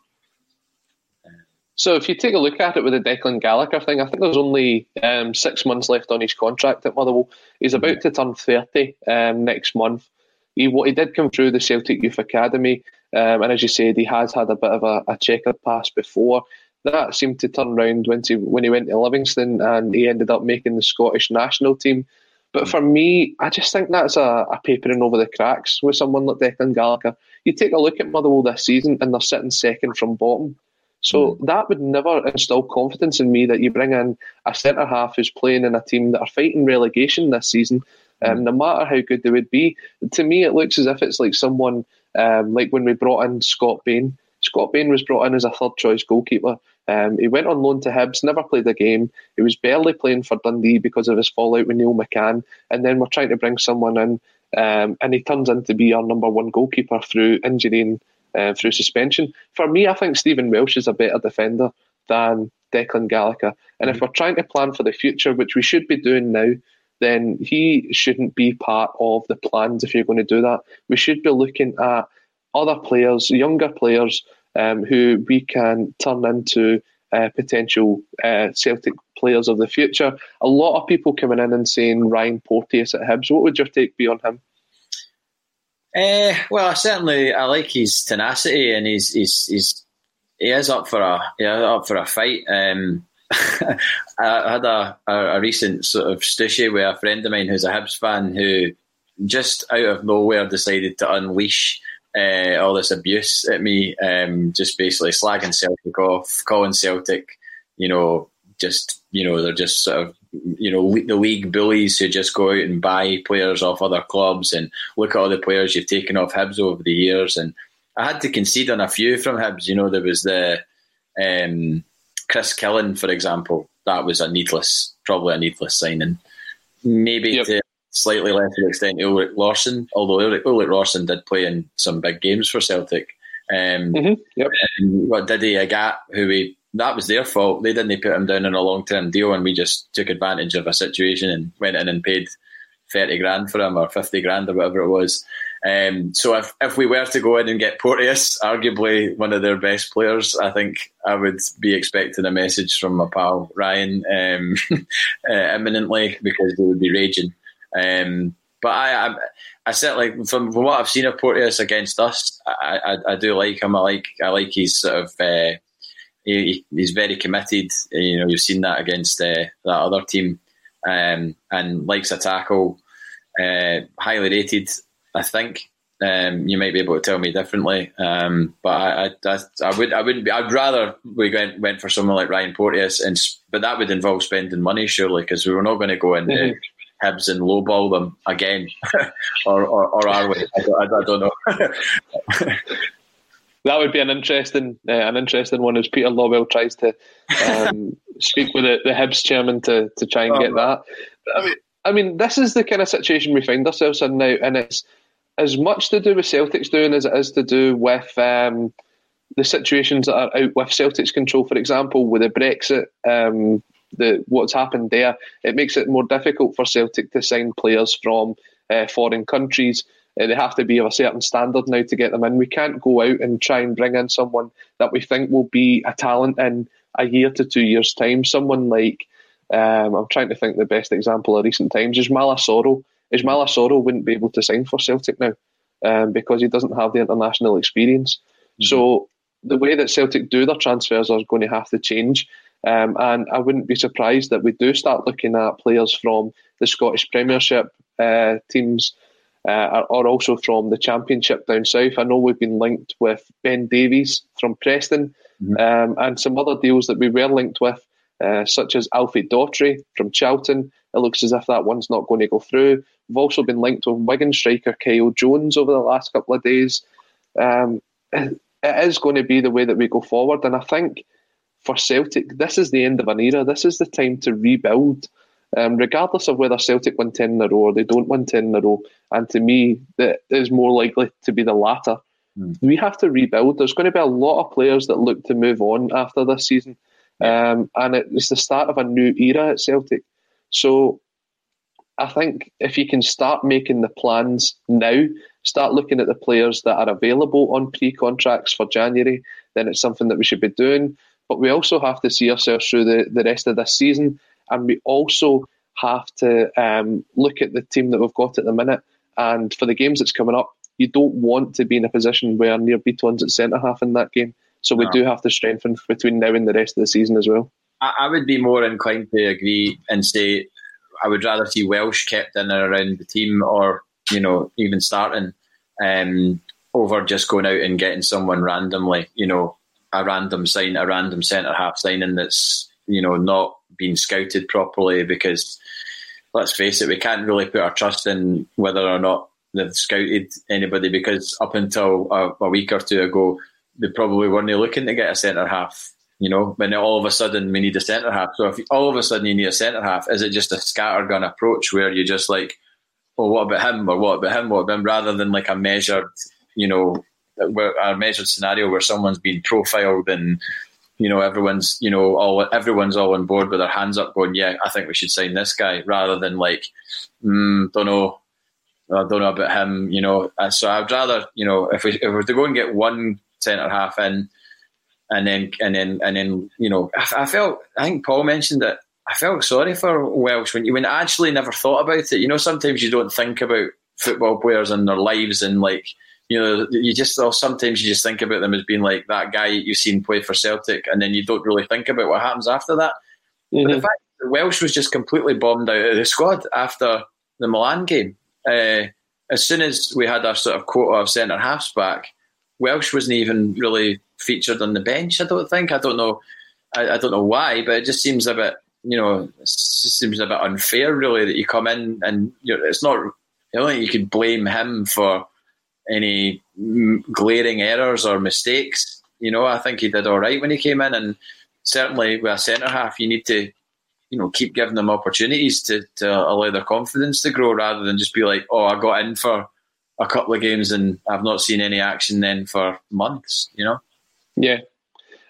So if you take a look at it with the Declan Gallagher thing, I think there's only um, six months left on his contract at Motherwell. He's about to turn 30 um, next month. He, what he did come through the Celtic Youth Academy, um, and as you said, he has had a bit of a, a checkered past before. That seemed to turn around when he, when he went to Livingston and he ended up making the Scottish national team. But for me, I just think that's a, a papering over the cracks with someone like Declan Gallagher. You take a look at Motherwell this season and they're sitting second from bottom. So mm. that would never instill confidence in me that you bring in a centre half who's playing in a team that are fighting relegation this season, um, mm. no matter how good they would be. To me, it looks as if it's like someone um, like when we brought in Scott Bain. Scott Bain was brought in as a third choice goalkeeper. Um, he went on loan to Hibs, never played a game. He was barely playing for Dundee because of his fallout with Neil McCann. And then we're trying to bring someone in, um, and he turns in to be our number one goalkeeper through injury and uh, through suspension. For me, I think Stephen Welsh is a better defender than Declan Gallagher. And if mm-hmm. we're trying to plan for the future, which we should be doing now, then he shouldn't be part of the plans if you're going to do that. We should be looking at other players, younger players, um, who we can turn into uh, potential uh, Celtic players of the future. A lot of people coming in and saying Ryan Porteous at Hibs. What would your take be on him? Uh, well, I certainly I like his tenacity and he's he's, he's he is up for a yeah up for a fight. Um, I had a, a, a, recent sort of stushy with a friend of mine who's a Hibs fan who just out of nowhere decided to unleash uh, all this abuse at me, um, just basically slagging Celtic off, calling Celtic, you know, just you know they're just sort of you know the league bullies who just go out and buy players off other clubs and look at all the players you've taken off Hibs over the years. And I had to concede on a few from Hibs. You know, there was the um, Chris Killen, for example. That was a needless, probably a needless signing. Maybe yep. to slightly less to the extent Ulrik Laursen, although Ulrik, Ulrik Laursen did play in some big games for Celtic. Um, mm-hmm. yep. And what Didi Agathe, who we that was their fault. They didn't put him down on a long term deal, and we just took advantage of a situation and went in and paid thirty grand for him or fifty grand or whatever it was. Um, so if if we were to go in and get Porteous, arguably one of their best players, I think I would be expecting a message from my pal Ryan um, uh, imminently because they would be raging. Um, but I, I, I like from, from what I've seen of Porteous against us, I, I, I, do like him. I like I like his sort of. Uh, he, he's very committed. You know, you've seen that against uh, that other team, um, and likes a tackle. Uh, highly rated, I think. Um, you might be able to tell me differently, um, but I, I, I, would, I wouldn't be. I'd rather we went, went for someone like Ryan Porteous, and but that would involve spending money, surely, because we were not going to go into mm-hmm. Hibs and lowball them again, or, or, or are we? I, I, I don't know. that would be an interesting uh, an interesting one as Peter Lawwell tries to um, speak with the, the Hibs chairman to, to try and oh, get that. I mean, I mean, this is the kind of situation we find ourselves in now, and it's as much to do with Celtic's doing as it is to do with um, the situations that are out with Celtic's control. For example, with the Brexit, um, the what's happened there, it makes it more difficult for Celtic to sign players from uh, foreign countries. Uh, they have to be of a certain standard now to get them in. We can't go out and try and bring in someone that we think will be a talent in a year to two years' time. Someone like, um, I'm trying to think the best example of recent times is Ismaila Soro. Ismaila Soro wouldn't be able to sign for Celtic now um, because he doesn't have the international experience. Mm-hmm. So the way that Celtic do their transfers are going to have to change. Um, and I wouldn't be surprised that we do start looking at players from the Scottish Premiership uh, teams uh, are, also from the Championship down south. I know we've been linked with Ben Davies from Preston mm-hmm. um, and some other deals that we were linked with, uh, such as Alfie Doughty from Charlton. It looks as if that one's not going to go through. We've also been linked with Wigan striker Kyle Jones over the last couple of days. Um, it is going to be the way that we go forward, and I think for Celtic, this is the end of an era. This is the time to rebuild um, regardless of whether Celtic win 10 in a row or they don't win 10 in a row. And to me, that is more likely to be the latter. Mm. We have to rebuild. There's going to be a lot of players that look to move on after this season. Um, and it's the start of a new era at Celtic. So I think if you can start making the plans now, start looking at the players that are available on pre contracts for January, then it's something that we should be doing. But we also have to see ourselves through the, the rest of this season. And we also have to um, look at the team that we've got at the minute. And for the games that's coming up, you don't want to be in a position where Nir Bitton's at centre half in that game. So we no. do have to strengthen between now and the rest of the season as well. I, I would be more inclined to agree and say I would rather see Welsh kept in and around the team or, you know, even starting um, over just going out and getting someone randomly, you know, a random sign, a random centre half signing that's, you know, not being scouted properly because let's face it, we can't really put our trust in whether or not they've scouted anybody because up until a, a week or two ago, they probably weren't looking to get a centre half. You know, when all of a sudden we need a centre half. So if all of a sudden you need a centre half, is it just a scattergun approach where you're just like, oh, what about him or what about him, what about him, rather than like a measured, you know, a measured scenario where someone's been profiled and you know everyone's you know all everyone's all on board with their hands up, going, yeah, I think we should sign this guy, rather than like, mm, don't know, I don't know about him, you know. Uh, so I'd rather, you know, if we if we were to go and get one centre half in, and then and then and then you know, I, I, felt I think Paul mentioned that I felt sorry for Welsh when you when I actually never thought about it. You know, sometimes you don't think about football players and their lives and like you know, you just or sometimes you just think about them as being like that guy you've seen play for Celtic, and then you don't really think about what happens after that. Mm-hmm. But the mm-hmm. fact that Welsh was just completely bombed out of the squad after the Milan game. Uh, as soon as we had our sort of quota of centre halves back, Welsh wasn't even really featured on the bench. I don't think. I don't know. I, I don't know why, but it just seems a bit. You know, it seems a bit unfair, really, that you come in and you know, it's not. I don't think you could blame him for any glaring errors or mistakes. You know, I think he did all right when he came in, and certainly with a centre half, you need to, you know, keep giving them opportunities to, to allow their confidence to grow rather than just be like, oh, I got in for a couple of games and I've not seen any action then for months. You know. Yeah,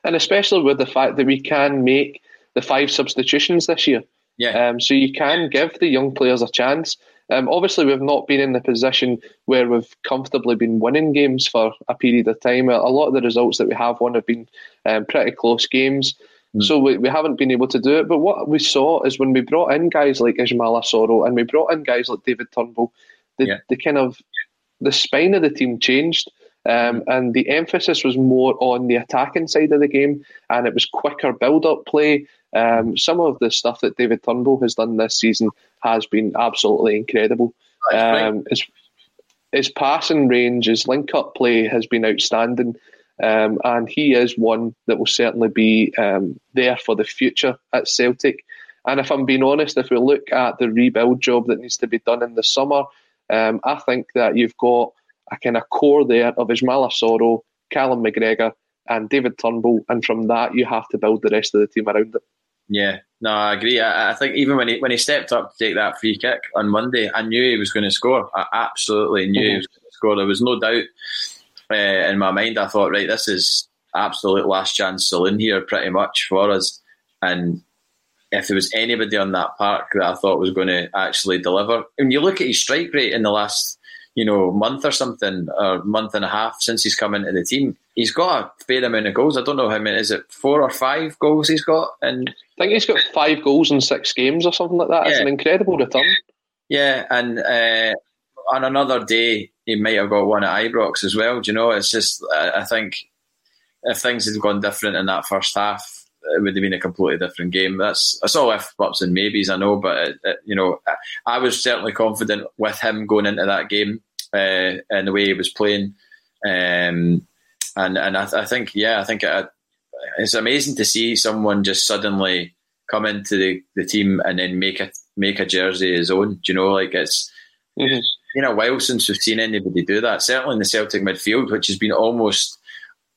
and especially with the fact that we can make the five substitutions this year. Yeah. Um, so you can give the young players a chance. Um, obviously, we've not been in the position where we've comfortably been winning games for a period of time. A lot of the results that we have won have been um, pretty close games. Mm. So we, we haven't been able to do it. But what we saw is when we brought in guys like Ismaila Soro and we brought in guys like David Turnbull, the, yeah. the kind of the spine of the team changed. Um, and the emphasis was more on the attacking side of the game, and it was quicker build-up play. Um, some of the stuff that David Turnbull has done this season has been absolutely incredible. Um, his, his passing range, his link-up play has been outstanding, um, and he is one that will certainly be um, there for the future at Celtic. And if I'm being honest, if we look at the rebuild job that needs to be done in the summer, um, I think that you've got a kind of core there of Ismaila Soro, Callum McGregor, and David Turnbull, and from that you have to build the rest of the team around it. Yeah, no, I agree. I, I, think even when he when he stepped up to take that free kick on Monday, I knew he was going to score. I absolutely knew mm-hmm. he was going to score. There was no doubt uh, in my mind. I thought, right, this is absolute last chance saloon here, pretty much for us. And if there was anybody on that park that I thought was going to actually deliver, when you look at his strike rate in the last you know, month or something, or month and a half since he's come into the team. He's got a fair amount of goals. I don't know how many. Is it four or five goals he's got? And I think he's got five goals in six games or something like that. Yeah. It's an incredible return. Yeah, and uh, on another day he might have got one at Ibrox as well. Do you know? It's just I think if things had gone different in that first half, it would have been a completely different game. That's that's all if ups and maybes, I know, but it, it, you know, I, I, was certainly confident with him going into that game uh, and the way he was playing, um, and and I, I, think yeah, I think it, it's amazing to see someone just suddenly come into the, the team and then make a make a jersey his own. Do you know, like it's. Mm-hmm. Been a while since we've seen anybody do that. Certainly in the Celtic midfield, which has been almost,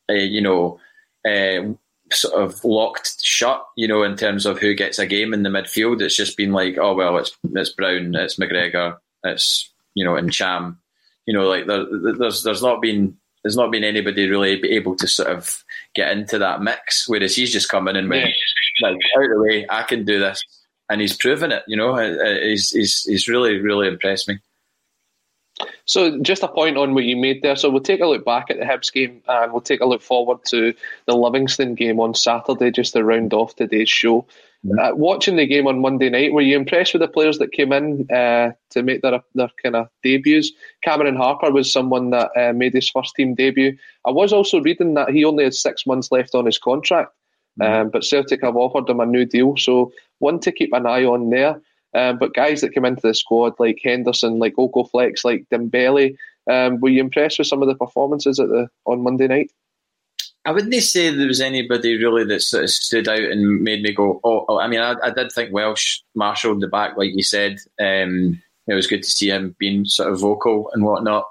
uh, you know, uh, sort of locked shut, you know, in terms of who gets a game in the midfield. It's just been like, oh well, it's it's Brown, it's McGregor, it's you know, and Cham. You know, like there, there's there's not been there's not been anybody really able to sort of get into that mix. Whereas he's just come in and went like out of the way, I can do this, and he's proven it. You know, uh, uh, he's he's he's really really impressed me. So, just a point on what you made there. So, we'll take a look back at the Hibs game and we'll take a look forward to the Livingston game on Saturday, just to round off today's show. Mm-hmm. Uh, watching the game on Monday night, were you impressed with the players that came in uh, to make their their kind of debuts? Cameron Harper was someone that uh, made his first team debut. I was also reading that he only had six months left on his contract, mm-hmm. um, but Celtic have offered him a new deal. So, one to keep an eye on there. Um, but guys that come into the squad like Henderson, like Okoflex, like Dembele, um, were you impressed with some of the performances at the on Monday night? I wouldn't say there was anybody really that sort of stood out and made me go, oh, oh. I mean, I, I, did think Welsh marshalled the back, like you said. Um, it was good to see him being sort of vocal and whatnot.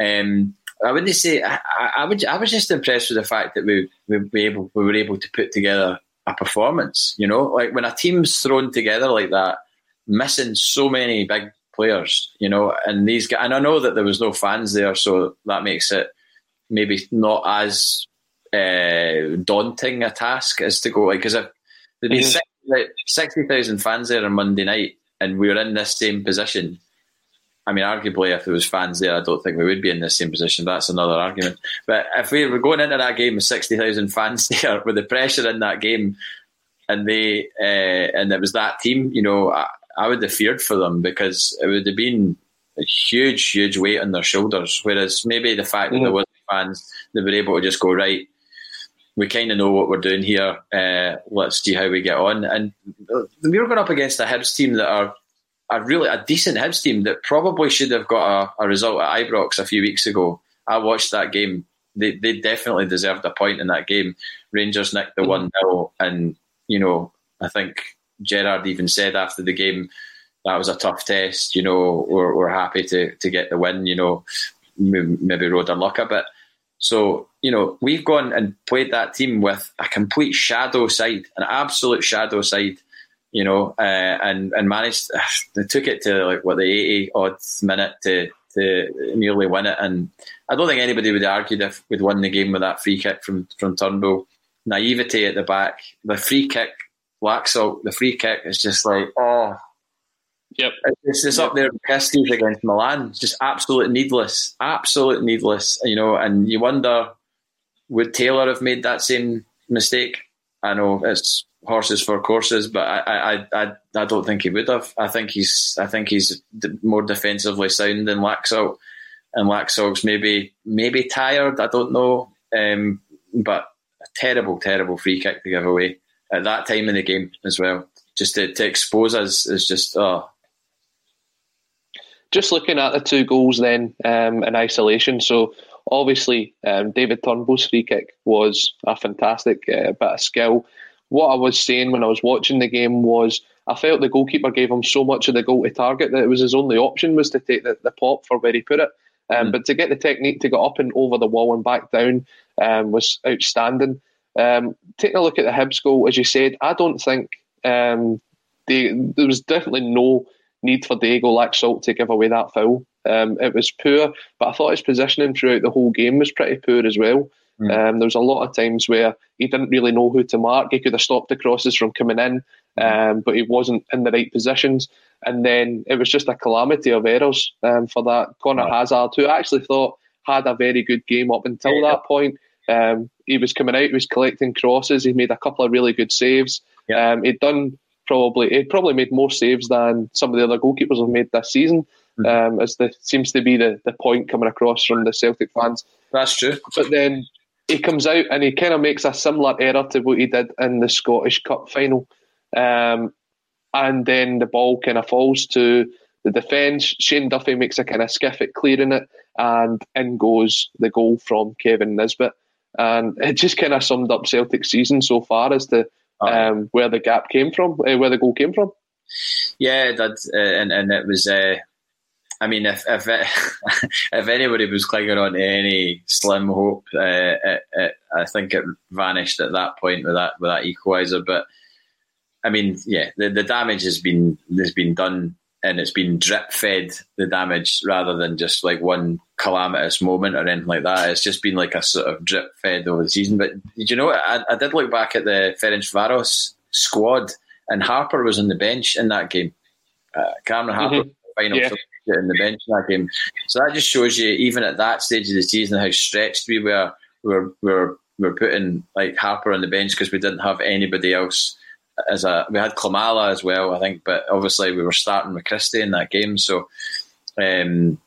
Um, I wouldn't say I, I, would. I was just impressed with the fact that we we able we were able to put together a performance. You know, like when a team's thrown together like that, missing so many big players, you know, and these guys, and I know that there was no fans there, so that makes it maybe not as uh, daunting a task as to go like because if there'd be mm-hmm. 60,000 fans there on Monday night and we were in this same position. I mean, arguably, if there was fans there, I don't think we would be in the same position. That's another argument. But if we were going into that game with sixty thousand fans there, with the pressure in that game, and they uh, and it was that team, you know, I, I would have feared for them because it would have been a huge, huge weight on their shoulders. Whereas maybe the fact mm-hmm. that there was fans, they were able to just go right. We kind of know what we're doing here. Uh, let's see how we get on. And we were going up against a Hibs team that are a really a decent Hibs team that probably should have got a, a result at Ibrox a few weeks ago. I watched that game. They they definitely deserved a point in that game. Rangers nicked the mm-hmm. one 0 and you know I think Gerrard even said after the game that was a tough test. You know, we're, we're happy to to get the win. You know, maybe rode our luck a bit. So you know, we've gone and played that team with a complete shadow side, an absolute shadow side. You know, uh, and and managed. They took it to like what the eighty odd minute to to nearly win it, and I don't think anybody would argue if we'd won the game with that free kick from from Turnbull. Naivety at the back, the free kick Laxalt, the free kick is just like, oh. Yep. It's just yep. up there with Christie's against Milan. It's just absolute needless. Absolute needless. You know, and you wonder, would Taylor have made that same mistake? I know it's horses for courses, but I, I, I, I don't think he would have. I think he's, I think he's more defensively sound than Laxalt, and Laxalt's maybe, maybe tired. I don't know, um, but a terrible, terrible free kick to give away at that time in the game as well. Just to, to expose us is just oh. Just looking at the two goals then um, in isolation. So obviously, um, David Turnbull's free kick was a fantastic uh, bit of skill. What I was saying when I was watching the game was I felt the goalkeeper gave him so much of the goal to target that it was his only option was to take the, the pop for where he put it. Um, mm. But to get the technique to get up and over the wall and back down um, was outstanding. Um, taking a look at the Hibs goal, as you said, I don't think um, they, there was definitely no need for Diego Laxalt to give away that foul. Um, it was poor, but I thought his positioning throughout the whole game was pretty poor as well. Mm. Um, there was a lot of times where he didn't really know who to mark. He could have stopped the crosses from coming in, mm. um, but he wasn't in the right positions. And then it was just a calamity of errors um, for that. Conor Hazard, who I actually thought had a very good game up until yeah. that point, um, he was coming out, he was collecting crosses. He made a couple of really good saves. Yeah. Um, he'd done probably he probably made more saves than some of the other goalkeepers have made this season. Mm-hmm. Um, as the seems to be the, the point coming across from the Celtic fans. That's true. But then he comes out and he kind of makes a similar error to what he did in the Scottish Cup final. Um, and then the ball kind of falls to the defence. Shane Duffy makes a kind of skiff at clearing it, and in goes the goal from Kevin Nisbet and it just kind of summed up Celtic's season so far as to um, where the gap came from, uh, where the goal came from. Yeah, that uh, and and it was uh, I mean, if if it, if anybody was clinging on to any slim hope, uh, it, it, I think it vanished at that point with that with that equaliser. But I mean, yeah, the, the damage has been has been done, and it's been drip fed the damage rather than just like one calamitous moment or anything like that. It's just been like a sort of drip fed over the season. But did you know? I, I did look back at the Ferencvaros squad, and Harper was on the bench in that game. Uh, Cameron Harper. Mm-hmm final yeah. in the bench in that game. So that just shows you, even at that stage of the season, how stretched we were. We were, we were, we were putting like Harper on the bench because we didn't have anybody else. As a, we had Klimala as well, I think, but obviously we were starting with Christie in that game. So, um,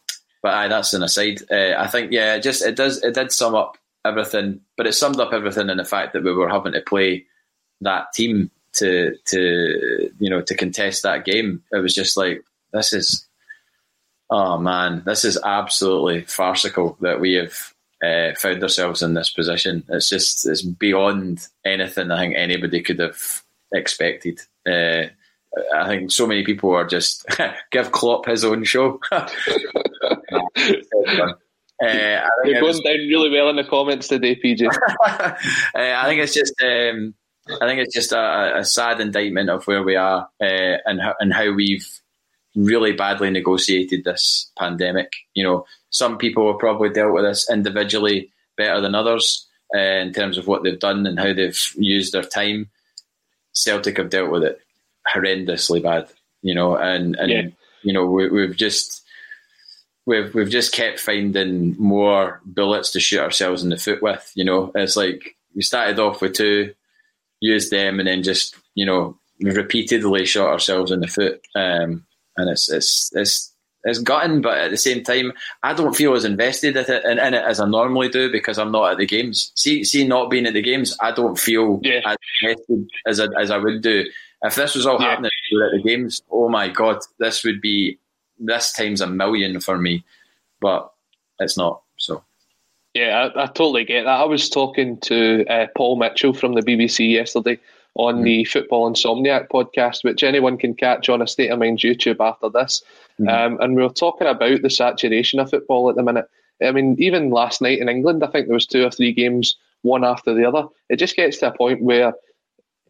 but aye, that's an aside. Uh, I think yeah, it just it does it did sum up everything, but it summed up everything in the fact that we were having to play that team to to you know to contest that game. It was just like this is, oh man, this is absolutely farcical that we have uh, found ourselves in this position. It's just it's beyond anything I think anybody could have expected. Uh, I think so many people are just give Klopp his own show. uh, You're going down really well in the comments today, PJ. uh, I think it's just um, I think it's just a, a, sad indictment of where we are uh, and how, and how we've really badly negotiated this pandemic. You know, some people have probably dealt with this individually better than others uh, in terms of what they've done and how they've used their time. Celtic have dealt with it horrendously bad, you know, and and yeah. you know we, we've just we've we've just kept finding more bullets to shoot ourselves in the foot with. You know, it's like we started off with two, used them, and then just you know repeatedly shot ourselves in the foot. Um, and it's it's it's it's gutting, but at the same time, I don't feel as invested in it, in, in it as I normally do because I'm not at the games. See, see, not being at the games, I don't feel yeah. as invested as I, as I would do if this was all yeah. happening at the games. Oh my god, this would be this times a million for me, but it's not. So. Yeah, I, I totally get that. I was talking to uh, Paul Mitchell from the BBC yesterday, on mm. the Football Insomniac podcast, which anyone can catch on a State of Mind YouTube after this. Mm. Um, and we were talking about the saturation of football at the minute. I mean, even last night in England, I think there was two or three games, one after the other. It just gets to a point where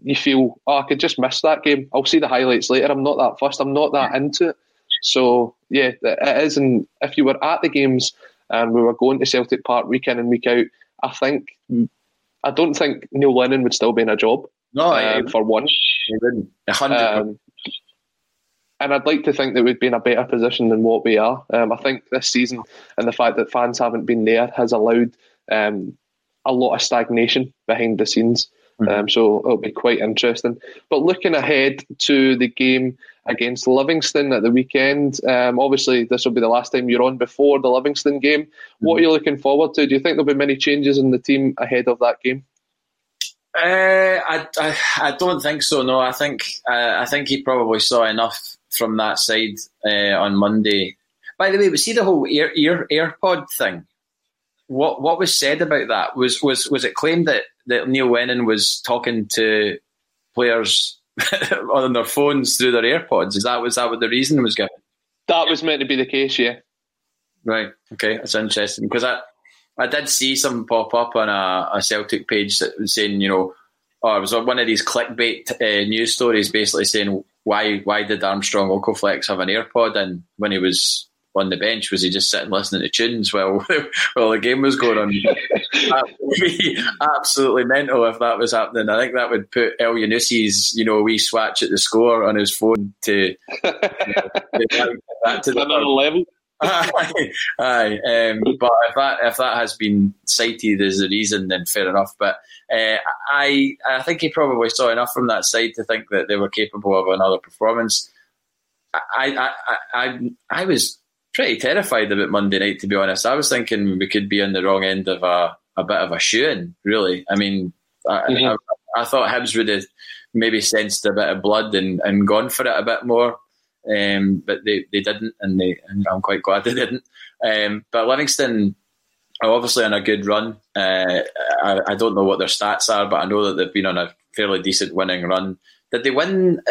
you feel, oh, I could just miss that game. I'll see the highlights later. I'm not that fussed. I'm not that into it. So yeah, it is. And if you were at the games and we were going to Celtic Park week in and week out, I think I don't think Neil Lennon would still be in a job. No, um, for one, um, and I'd like to think that we'd be in a better position than what we are. Um, I think this season and the fact that fans haven't been there has allowed um, a lot of stagnation behind the scenes. Mm-hmm. so it'll be quite interesting. But looking ahead to the game against Livingston at the weekend, um, obviously this will be the last time you're on before the Livingston game. What are you looking forward to? Do you think there'll be many changes in the team ahead of that game? Uh, I, I, I don't think so. No, I think uh, I think he probably saw enough from that side uh, on Monday. By the way, we see the whole ear, ear AirPod thing. What what was said about that was was was it claimed that, that Neil Lennon was talking to players on their phones through their AirPods? Is that was that what the reason was given? That was meant to be the case, yeah. Right. Okay, that's interesting because I I did see some pop up on a, a Celtic page saying, you know, oh, it was one of these clickbait uh, news stories, basically saying why why did Armstrong Okoflex have an AirPod and when he was on the bench was he just sitting listening to tunes while while the game was going on? that would be absolutely mental if that was happening. I think that would put Elyounoussi's you know wee swatch at the score on his phone to, you know, to the another level aye, aye. Um, but if that if that has been cited as the reason, then fair enough. But uh, I I think he probably saw enough from that side to think that they were capable of another performance. I I I, I, I was pretty terrified about Monday night, to be honest. I was thinking we could be on the wrong end of a a bit of a shoe really. I mean, I, mm-hmm. I, I thought Hibs would have maybe sensed a bit of blood and, and gone for it a bit more um, but they, they didn't, and, they, and I'm quite glad they didn't. Um, but Livingston are obviously on a good run. Uh, I, I, don't know what their stats are, but I know that they've been on a fairly decent winning run. Did they win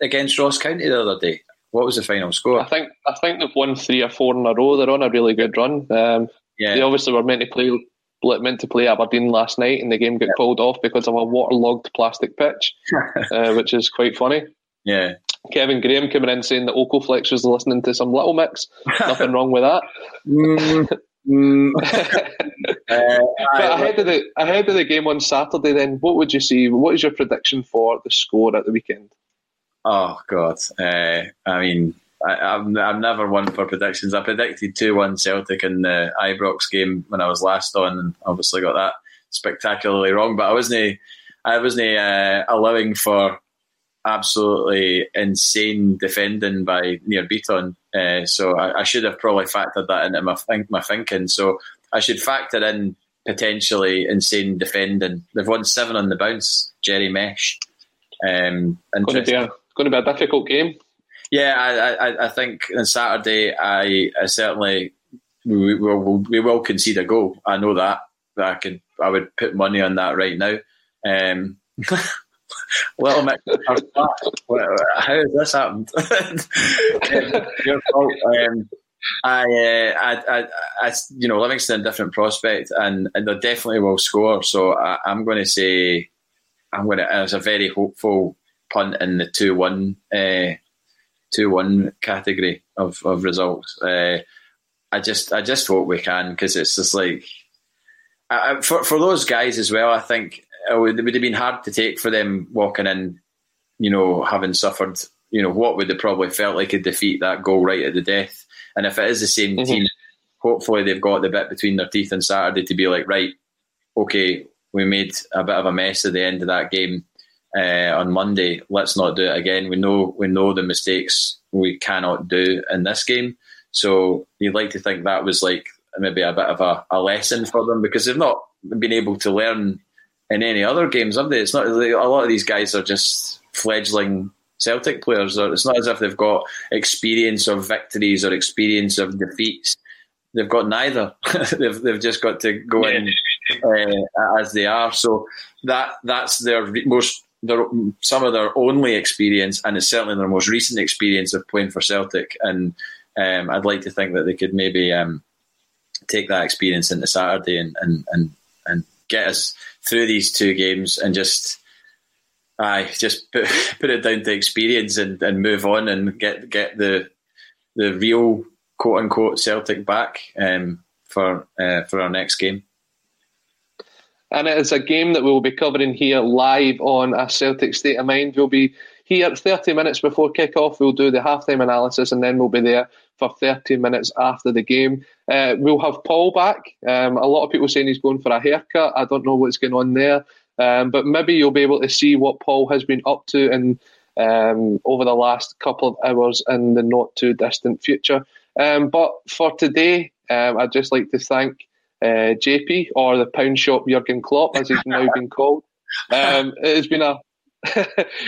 against Ross County the other day? What was the final score? I think I think they've won three or four in a row. They're on a really good run. Um, yeah. They obviously were meant to play meant to play Aberdeen last night, and the game got called off because of a waterlogged plastic pitch, uh, which is quite funny. Yeah. Kevin Graham coming in saying that Okoflex was listening to some Little Mix. Nothing wrong with that. Mm, mm. uh, but ahead of the ahead of the game on Saturday, then what would you see? What is your prediction for the score at the weekend? Oh God! Uh, I mean, I, am I'm, I'm never one for predictions. I predicted two one Celtic in the Ibrox game when I was last on, and obviously got that spectacularly wrong. But I wasn't I wasn't uh, allowing for absolutely insane defending by Nir Bitton. Uh, so I, I, should have probably factored that into my my thinking. So I should factor in potentially insane defending. They've won seven on the bounce. Jerry Mesh. Um, going to be a going to be a difficult game. Yeah, I, I, I think on Saturday, I, I certainly we will we will concede a goal. I know that. I could I would put money on that right now. Um, Little how has this happened? Your fault. Um, I, uh, I, I, I, you know, Livingston different prospect, and, and they definitely will score. So I, am going to say, I'm going to. It's a very hopeful punt in the two one, uh, category of of results. Uh, I just, I just hope we can because it's just like I, for for those guys as well. I think it would, it would have been hard to take for them walking in, you know, having suffered, you know, what would have probably felt like a defeat that goal right at the death. And if it is the same mm-hmm. team, hopefully they've got the bit between their teeth on Saturday to be like, right, okay, we made a bit of a mess at the end of that game uh, on Monday. Let's not do it again. We know we know the mistakes we cannot do in this game. So you'd like to think that was like maybe a bit of a, a lesson for them because they've not been able to learn in any other games, have they? It's not a lot of these guys are just fledgling Celtic players. It's not as if they've got experience of victories or experience of defeats. They've got neither. they've they've just got to go in uh, as they are. So that that's their most their, some of their only experience, and it's certainly their most recent experience of playing for Celtic. And um, I'd like to think that they could maybe um, take that experience into Saturday and and and, and get us through these two games and just I just put, put it down to experience and, and move on and get get the the real quote unquote Celtic back um, for uh, for our next game. And it is a game that we will be covering here live on a Celtic State of Mind. We'll be here 30 minutes before kick-off. We'll do the halftime analysis and then we'll be there for 30 minutes after the game. Uh, we'll have Paul back. Um, a lot of people saying he's going for a haircut. I don't know what's going on there. Um, but maybe you'll be able to see what Paul has been up to in, um, over the last couple of hours in the not too distant future. Um, but for today, um, I'd just like to thank uh, JP or the Pound Shop Jurgen Klopp, as he's now been called. Um, it has been a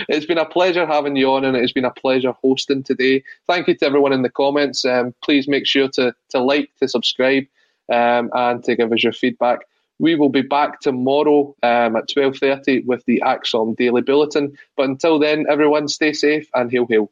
it's been a pleasure having you on, and it's been a pleasure hosting today. Thank you to everyone in the comments. Um, please make sure to to like, to subscribe, um, and to give us your feedback. We will be back tomorrow um, at twelve thirty with the ACSOM Daily Bulletin. But until then, everyone stay safe and hail hail.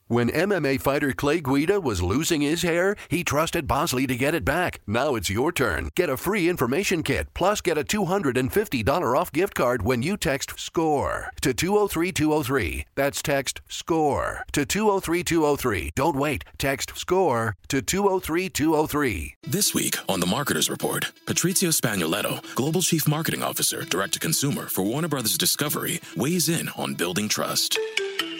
When MMA fighter Clay Guida was losing his hair, he trusted Bosley to get it back. Now it's your turn. Get a free information kit, plus get a $250 off gift card when you text SCORE to 203203. That's text SCORE to 203203. Don't wait. Text SCORE to 203203. This week on The Marketer's Report, Patrizio Spagnoletto, Global Chief Marketing Officer, Direct to Consumer for Warner Brothers Discovery, weighs in on building trust.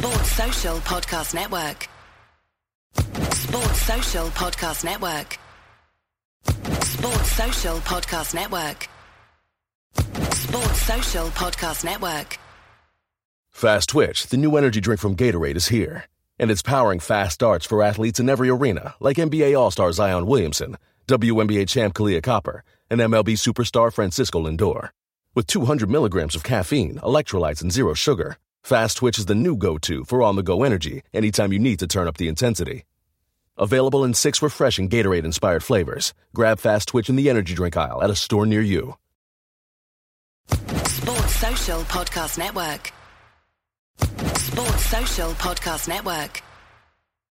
Sports Social Podcast Network. Sports Social Podcast Network. Sports Social Podcast Network. Sports Social Podcast Network. Fast Twitch, the new energy drink from Gatorade, is here. And it's powering fast starts for athletes in every arena, like NBA All Star Zion Williamson, WNBA champ Kahleah Copper, and MLB superstar Francisco Lindor. With 200 milligrams of caffeine, electrolytes, and zero sugar, Fast Twitch is the new go to for on the go energy anytime you need to turn up the intensity. Available in six refreshing Gatorade inspired flavors. Grab Fast Twitch in the energy drink aisle at a store near you. Sports Social Podcast Network. Sports Social Podcast Network.